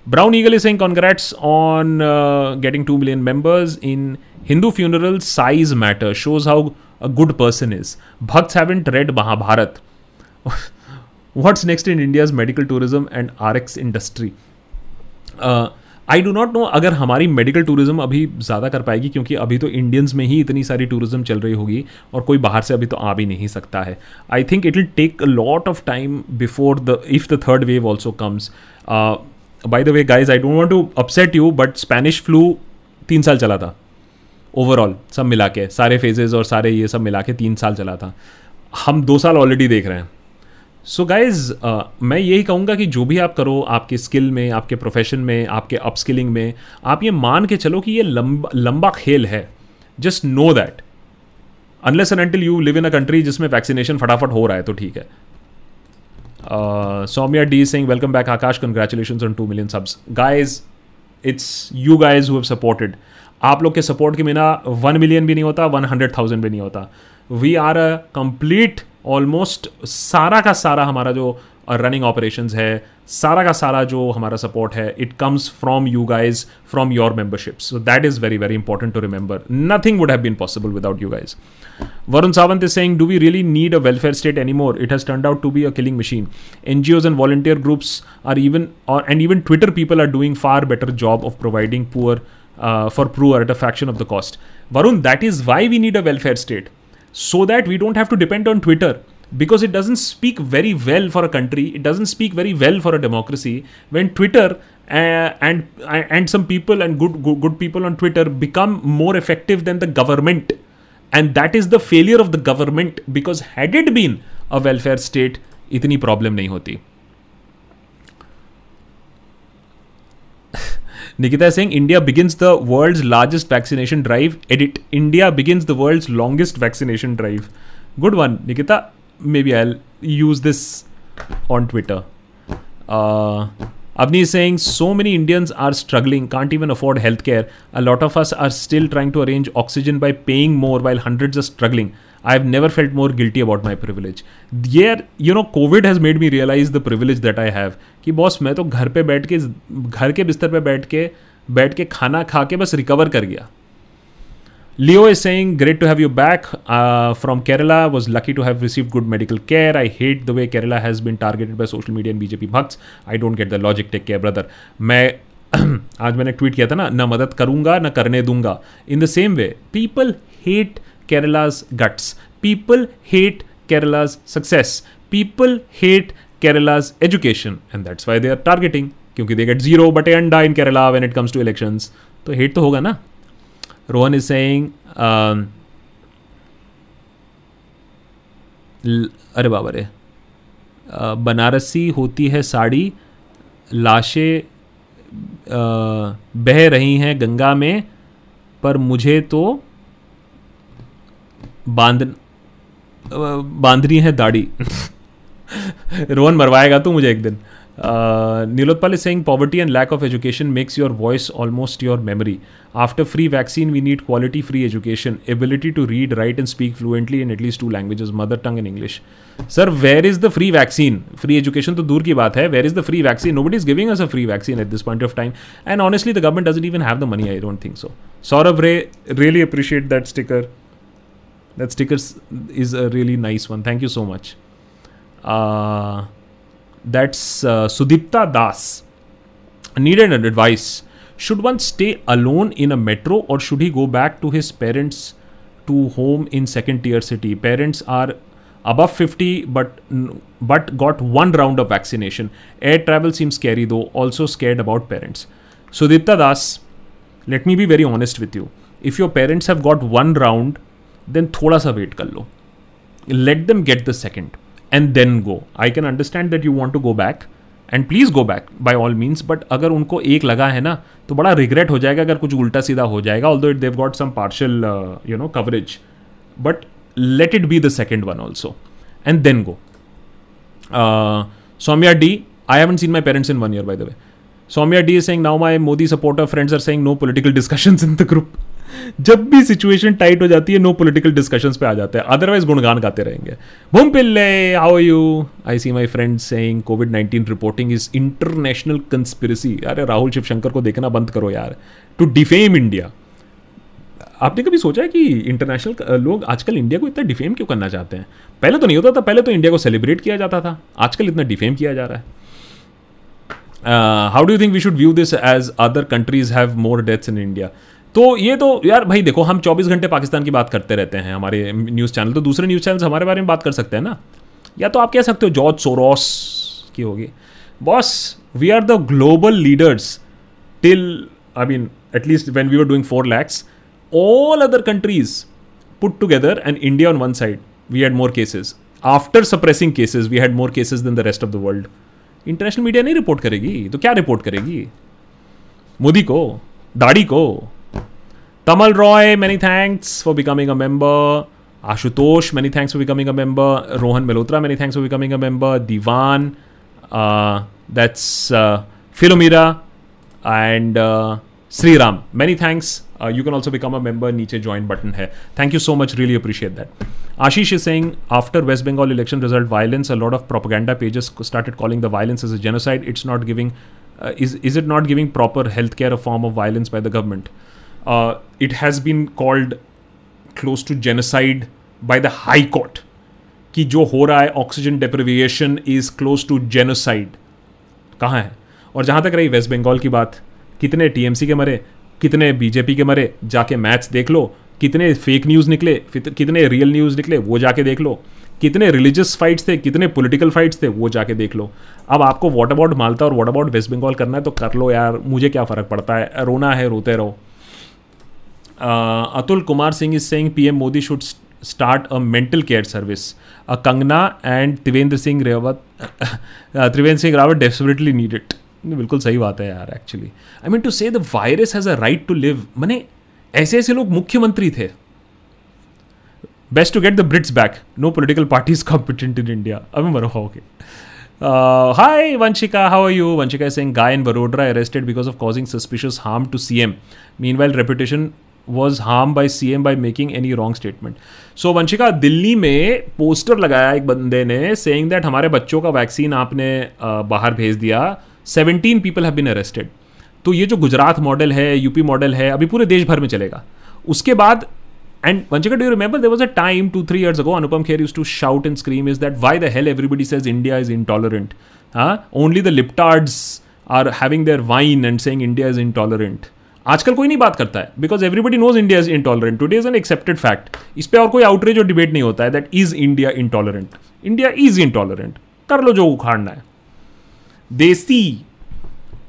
Brown Eagle is saying congrats on uh, getting 2 million members in Hindu funeral size matter shows how a good person is. Bhakts haven't read Mahabharat. What's next in India's medical tourism and RX industry? I do not know अगर हमारी medical tourism अभी ज़्यादा कर पाएगी क्योंकि अभी तो Indians में ही इतनी सारी टूरिज़्म चल रही होगी और कोई बाहर से अभी तो आ भी नहीं सकता है I think it will take a lot of time before the if the third wave also comes by the way guys I don't want to upset you but Spanish flu तीन साल चला था। ओवरऑल सब मिला के सारे phases और सारे ये सब मिला के तीन साल चला था। हम दो साल ऑलरेडी देख रहे हैं। सो so गाइज़ uh, मैं यही कहूँगा कि जो भी आप करो आपके स्किल में आपके प्रोफेशन में आपके अपस्किलिंग में आप ये मान के चलो कि ये लंबा लंबा खेल है। Just know that unless and until you live in a country जिसमें वैक्सीनेशन फटाफट हो रहा है तो ठीक है। Saumya D Singh welcome back Akash congratulation on two million subs guys it's you guys who supported आप लोग के सपोर्ट के बिना वन मिलियन भी नहीं होता वन हंड्रेड थाउज़ेंड भी नहीं होता. We are a complete almost सारा का सारा हमारा जो रनिंग ऑपरेशंस है सारा का सारा जो हमारा सपोर्ट है it comes from you guys from your membership so that is very very important to remember nothing would have been possible without you guys Varun Sawant is saying, Do we really need a welfare state anymore? It has turned out to be a killing machine. NGOs and volunteer groups are even, or, and even Twitter people are doing far better job of providing poor uh, for poor at a fraction of the cost. Varun, that is why we need a welfare state. So that we don't have to depend on Twitter because it doesn't speak very well for a country it doesn't speak very well for a democracy when twitter uh, and uh, and some people and good, good good people on twitter become more effective than the government and that is the failure of the government because had it been a welfare state itni problem nahi hoti Nikita is saying India begins the world's largest vaccination drive. Edit India begins the world's longest vaccination drive. Good one, Nikita. Maybe I use this on Twitter Avni is saying so many Indians are struggling can't even afford health care a lot of us are still trying to arrange oxygen by paying more while hundred are struggling I have never felt more guilty about my privilege ये are you know COVID has made me realize the privilege that I have कि boss मैं तो घर पर बैठ के, घर के बिस्तर पर बैठ के बैठ के खाना खा के बस रिकवर कर गया। Leo is saying, Great to have you back uh, from Kerala. Was lucky to have received good medical care. I hate the way Kerala has been targeted by social media and BJP bhakts. I don't get the logic. Take care, brother. मैं आज मैंने tweet किया था ना ना मदद करूँगा ना करने दूँगा in the same way people hate Kerala's guts people hate Kerala's success people hate Kerala's education and that's why they are targeting क्योंकि दे गेट ज़ीरो बट अंडा in Kerala when it comes to elections तो hate तो होगा ना Rohan is saying, um, अरे बाबा रे बनारसी होती है साड़ी लाशें बह रही हैं गंगा में पर मुझे तो बाँध बांधनी है दाढ़ी। रोहन मरवाएगा तू मुझे एक दिन। Uh, Nilotpal is saying poverty and lack of education makes your voice almost your memory. After free vaccine, we need quality free education, ability to read, write, and speak fluently in at least two languages, mother tongue and English. Sir, where is the free vaccine? Free education to ki baat hai. Where is the free vaccine? Nobody is giving us a free vaccine at this point of time. And honestly, the government doesn't even have the money. I don't think so. Saurav Ray, really appreciate that sticker. That sticker is a really nice one. Thank you so much. Uh, that's uh, Sudipta Das. Needed an advice. Should one stay alone in a metro or should he go back to his parents' to home in second tier city? Parents are above 50 but but got one round of vaccination. Air travel seems scary though, also scared about parents. So Dipta Das, let me be very honest with you. If your parents have got one round, then thoda sa wait kar lo. Let them get the second and then go I can understand that you want to go back and please go back by all means but अगर उनको एक लगा है ना तो बड़ा regret हो जाएगा अगर कुछ उल्टा सीधा हो जाएगा all it they've got some partial you know coverage but let it be the second one also and then go Saumya D I haven't seen my parents in one year by the way Saumya D is saying now my Modi supporter friends are saying no political discussion in the group जब भी situation tight हो जाती है no political discussion पे आ जाते हैं। Otherwise गुणगान गाते रहेंगे। Bum Pillai how you I see my friend saying COVID nineteen reporting is international conspiracy अरे राहुल, शिवशंकर को देखना बंद करो यार। टू डिफेम इंडिया आपने कभी सोचा है कि इंटरनेशनल लोग आजकल इंडिया को इतना डिफेम क्यों करना चाहते हैं? पहले तो नहीं होता था, पहले तो इंडिया को सेलिब्रेट किया जाता था। आजकल इतना डिफेम किया जा रहा है। How do think we should view this as other countries have more deaths in India तो ये तो यार भाई देखो हम 24 घंटे पाकिस्तान की बात करते रहते हैं हमारे न्यूज़ चैनल। तो दूसरे न्यूज़ चैनल हमारे बारे में बात कर सकते हैं ना? या तो आप कह सकते हो जॉर्ज सोरोस की होगी। Boss we are the global leaders till I mean at least when we are doing four lakhs all other countries put together and India on one side we had more cases. After suppressing cases, we had more cases than the rest of the world international media नहीं report करेगी? तो क्या report करेगी? मोदी को दाढ़ी को Tamal Roy, many thanks for becoming a member. Ashutosh, many thanks for becoming a member. Rohan Malhotra, many thanks for becoming a member. Divan, uh, that's uh, Philomira, and uh, Sri Ram. Many thanks. Uh, you can also become a member. Niche join button here. Thank you so much. Really appreciate that. Ashish is saying after West Bengal election result violence, a lot of propaganda pages started calling the violence as a genocide. It's not giving. Uh, is is it not giving proper healthcare a form of violence by the government? Uh, it has been called close to genocide by the High Court. कि जो हो रहा है oxygen deprivation is close to genocide कहाँ है? और जहाँ तक रही वेस्ट बंगाल की बात कितने टीएमसी के मरे कितने बीजेपी के मरे जाके मैच देख लो। कितने फेक न्यूज़ निकले कितने रियल न्यूज़ निकले वो जाके देख लो। कितने रिलीजियस फाइट्स थे कितने पॉलिटिकल फाइट्स थे वो जाके देख लो। अब आपको वॉट अबाउट मालता और वॉट अबाउट वेस्ट बंगाल करना है तो कर लो यार मुझे क्या फ़र्क पड़ता है? रोना है रोते रहो। Atul Kumar Singh is saying PM Modi should start a mental care service a Kangana and Trivendra Singh Rawat Trivendra Singh Rawat desperately need it बिल्कुल सही बात है यार actually I mean to say the virus has a right to live मैंने ऐसे ऐसे लोग मुख्यमंत्री थे. Best to get the Brits back no political parties competent in India अभी मरो okay hi Vanshika how are you Vanshika Singh guy in Baroda arrested because of causing suspicious harm to C M mean well reputation was harm by C M by making any wrong statement so Vanshika Delhi में poster लगाया एक बंदे ने saying that हमारे बच्चों का vaccine आपने बाहर भेज दिया। Seventeen people have been arrested तो ये जो गुजरात मॉडल है यूपी मॉडल है, अभी पूरे देश भर में चलेगा। उसके बाद and Vanshika do remember there was a time two three years ago Anupam Kher used to shout and scream is that why the hell everybody says India is intolerant हाँ only the libtards are having their whine and saying India is intolerant आजकल कोई नहीं बात करता है because everybody knows India is intolerant today is an accepted fact इस पर और कोई आउटरीच और डिबेट नहीं होता है that is India intolerant India is intolerant कर लो जो उखाड़ना है। देसी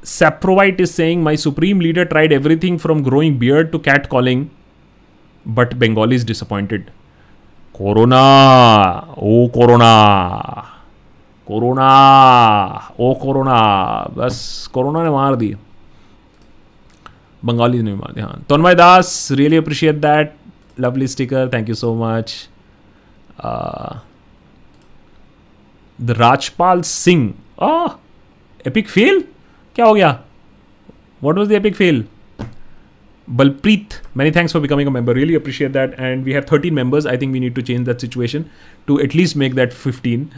सेप्रोवाइट is saying my supreme leader tried everything from growing beard to cat calling but Bengal is disappointed corona O corona corona O corona बस कोरोना ने मार दिया। बंगाली नहीं मानते हाँ। Tanmay Das really appreciate that lovely sticker thank you so much the Rajpal Singh epic fail क्या हो गया? What was the epic fail Balpreet many thanks for becoming a member really appreciate that and we have thirteen members I think we need to change that situation to at least make that fifteen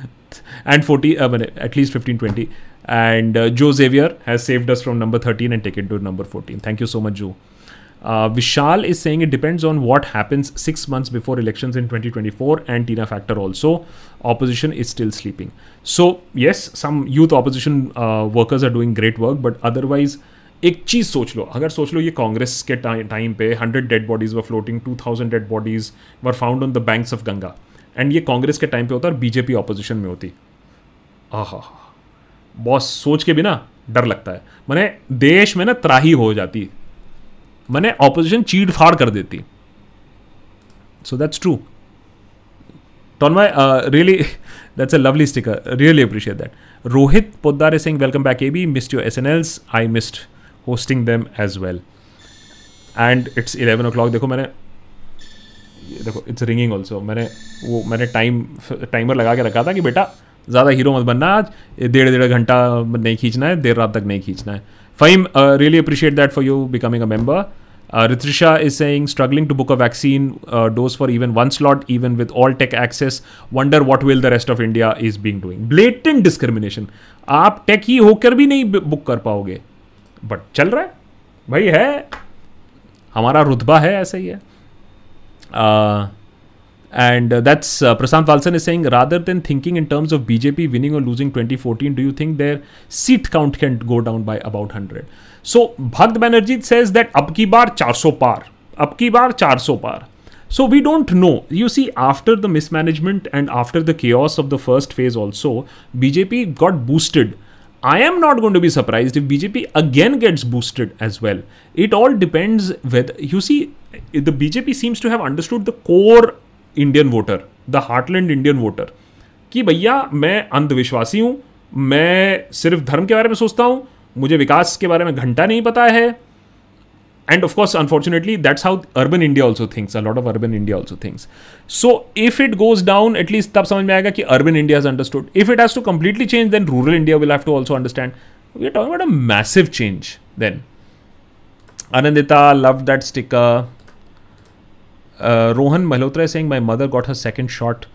and 40, uh, at least 15, 20. And uh, Joe Xavier has saved us from number 13 and taken to number 14. Thank you so much, Joe. Uh, Vishal is saying it depends on what happens six months before elections in 2024 and Tina factor also. Opposition is still sleeping. So, yes, some youth opposition uh, workers are doing great work, but otherwise, एक चीज़ सोच लो अगर सोच लो ये कांग्रेस के time पे hundred dead bodies were floating two thousand dead bodies were found on the banks of Ganga and ये कांग्रेस के टाइम पे होता है और बीजेपी ऑपोजिशन में होती। आह। बॉस सोच के भी ना डर लगता है। मैंने देश में ना त्राही हो जाती। मैंने ऑपोजिशन चीड़ फाड़ कर देती। So that's true टॉनवाई really that's a lovely sticker really appreciate that Rohit Podare Singh welcome back A B missed your S N Ls I missed hosting them as well and it's eleven o'clock देखो मैंने देखो it's ringing also मैंने वो, मैंने time timer लगा के रखा था कि बेटा, ज़्यादा हीरो मत बनना आज डेढ़ डेढ़ घंटा नहीं खींचना है, देर रात तक नहीं खींचना है। फाइम really appreciate that for you becoming a member Ritrisha is saying struggling to book a vaccine dose for even one slot even with all tech access wonder what will the rest of India is being doing built in discrimination आप tech ही होकर भी नहीं book कर पाओगे। But चल रहा है। भाई है। हमारा रुतबा है, ऐसा ही है। And uh, that's uh, Prasant Valsan is saying rather than thinking in terms of BJP winning or losing 2014, do you think their seat count can go down by about 100? So Bhakt Banerjee says that ab ki bar 400 par, ab ki bar 400 par. So we don't know. You see, after the mismanagement and after the chaos of the first phase, also BJP got boosted. I am not going to be surprised if BJP again gets boosted as well. It all depends whether you see the BJP seems to have understood the core Indian voter the heartland Indian voter कि भैया मैं अंधविश्वासी हूँ, मैं सिर्फ़ धर्म के बारे में सोचता हूँ, मुझे विकास के बारे में घंटा नहीं पता है and of course unfortunately that's how urban India also thinks a lot of urban India also thinks so if it goes down at least तब समझ में आएगा कि urban India is understood if it has to completely change then rural India will have to also understand we are talking about a massive change then Anandita love that sticker Uh, Rohan Malhotra is saying, My mother got her second shot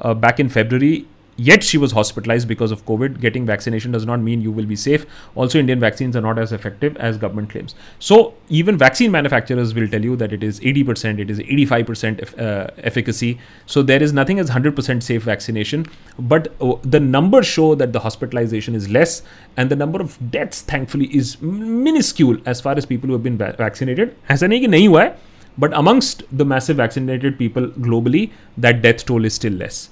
uh, back in February. Yet she was hospitalized because of COVID. Getting vaccination does not mean you will be safe. Also, Indian vaccines are not as effective as government claims. So, even vaccine manufacturers will tell you that it is 80%, it is 85% uh, efficacy. So, there is nothing as 100% safe vaccination. But uh, the numbers show that the hospitalization is less and the number of deaths, thankfully, is minuscule as far as people who have been va- vaccinated. ऐसा नहीं कि नहीं हुआ है but amongst the massive vaccinated people globally, that death toll is still less.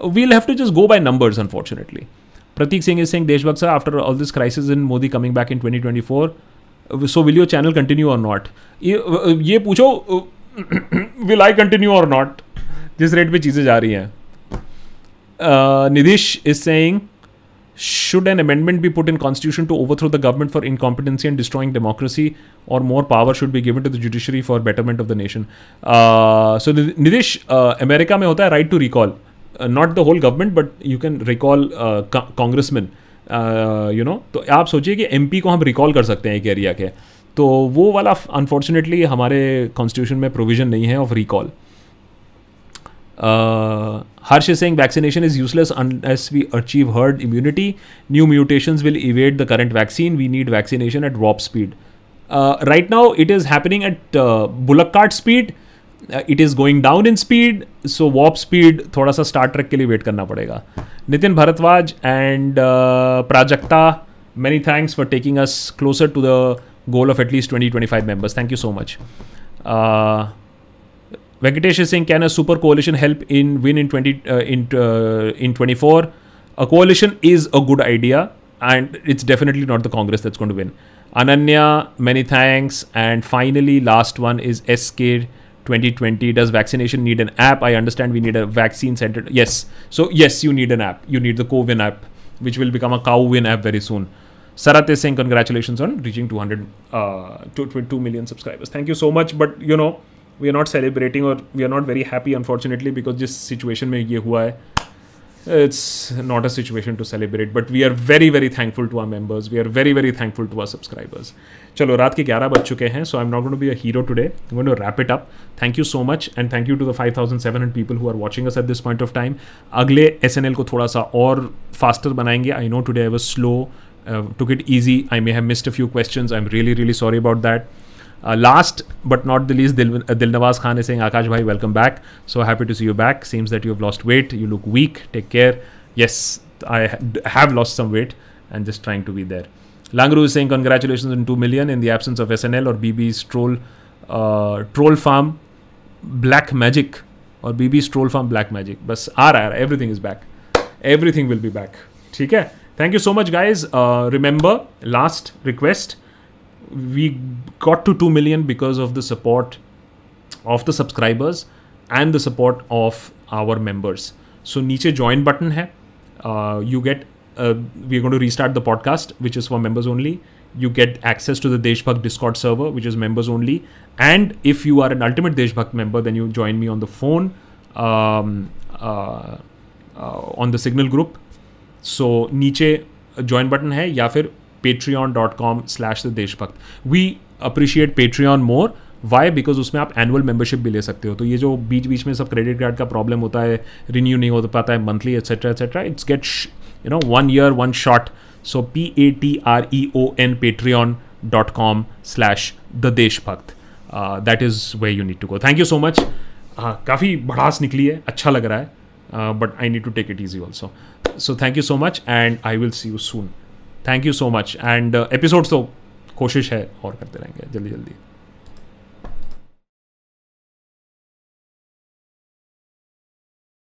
We'll have to just go by numbers, unfortunately. Pratik Singh is saying, Deshbhakt sir, after all this crisis in Modi coming back in 2024, so will your channel continue or not? ये पूछो will I continue or not? जिस rate पे चीज़ें जा रही हैं Nidhish is saying should an amendment भी put in constitution to overthrow the government for incompetency and destroying democracy और मोर पावर शुड भी given to the judiciary for betterment of the nation so Nidesh America में होता है right to recall not the whole government but you can recall Congressman you know तो आप सोचिए कि M P को हम रिकॉल कर सकते हैं एक एरिया के। तो वो वाला अनफॉर्चुनेटली हमारे कॉन्स्टिट्यूशन में प्रोविज़न नहीं है of recall Uh, Harsh is saying vaccination is useless unless we achieve herd immunity. New mutations will evade the current vaccine. We need vaccination at warp speed. Uh, right now, it is happening at uh, bullock cart speed. Uh, it is going down in speed. So warp speed थोड़ा सा Star Trek के लिए wait करना पड़ेगा Nitin Bhardwaj and Prajakta many thanks for taking us closer to the goal of at least 20 25 members thank you so much uh, Venkatesh is saying, can a super coalition help in win in 20 uh, in uh, in 24? A coalition is a good idea, and it's definitely not the Congress that's going to win. Ananya, many thanks. And finally, last one is SK 2020. Does vaccination need an app? I understand we need a vaccine center. Yes. So yes, you need an app. You need the CoWin app, which will become a CowWin app very soon. Sarat is saying congratulations on reaching 200 uh, 2 million subscribers. Thank you so much. But you know we are not celebrating और we are not very happy unfortunately because जिस situation में ये हुआ है। It's not a situation to celebrate but we are very very thankful to our members we are very very thankful to our subscribers चलो, रात के ग्यारह बज चुके हैं so I am not to be a hero today to wrap it up thank you so much and thank you to the five thousand seven hundred people who are watching us at this point of time अगले S N L को थोड़ा सा और faster बनाएँगे. I know today I was slow took it easy I may have missed a few question I am really really sorry about that Uh, last but not the least, Dil, uh, Dilnawaz Khan is saying, Akash bhai, welcome back. So happy to see you back. Seems that you have lost weight. You look weak. Take care. Yes, I have lost some weight and just trying to be there. Langru is saying, congratulations on 2 million in the absence of SNL or BB's troll, uh, troll farm. Black Magic और BB stroll from Black Magic बस आ रहा है everything is back everything will be back ठीक है thank you so much guys remember last request we got to 2 million because of the support of the subscribers and the support of our members so niche join button hai uh, you get uh, we're going to restart the podcast which is for members only you get access to the deshbhakt discord server which is members only and if you are an ultimate deshbhakt member then you join me on the phone um, uh, uh, on the signal group so नीचे join button है या फिर Patreon dot com slash the Deshbhakt we appreciate Patreon more why because उसमें आप annual membership भी ले सकते हो। तो ये जो बीच बीच में सब क्रेडिट कार्ड का प्रॉब्लम होता है रिन्यू नहीं हो पाता है monthly etcetera etcetera it's get you know one year one shot so P A T R E O N Patreon dot com slash the Deshbhakt that is way you need to go thank you so much हाँ काफ़ी भड़ास निकली है अच्छा लग रहा है but I need to take it easy also so thank you so much and I will see you soon thank you so much and episodes तो कोशिश है और करते रहेंगे जल्दी जल्दी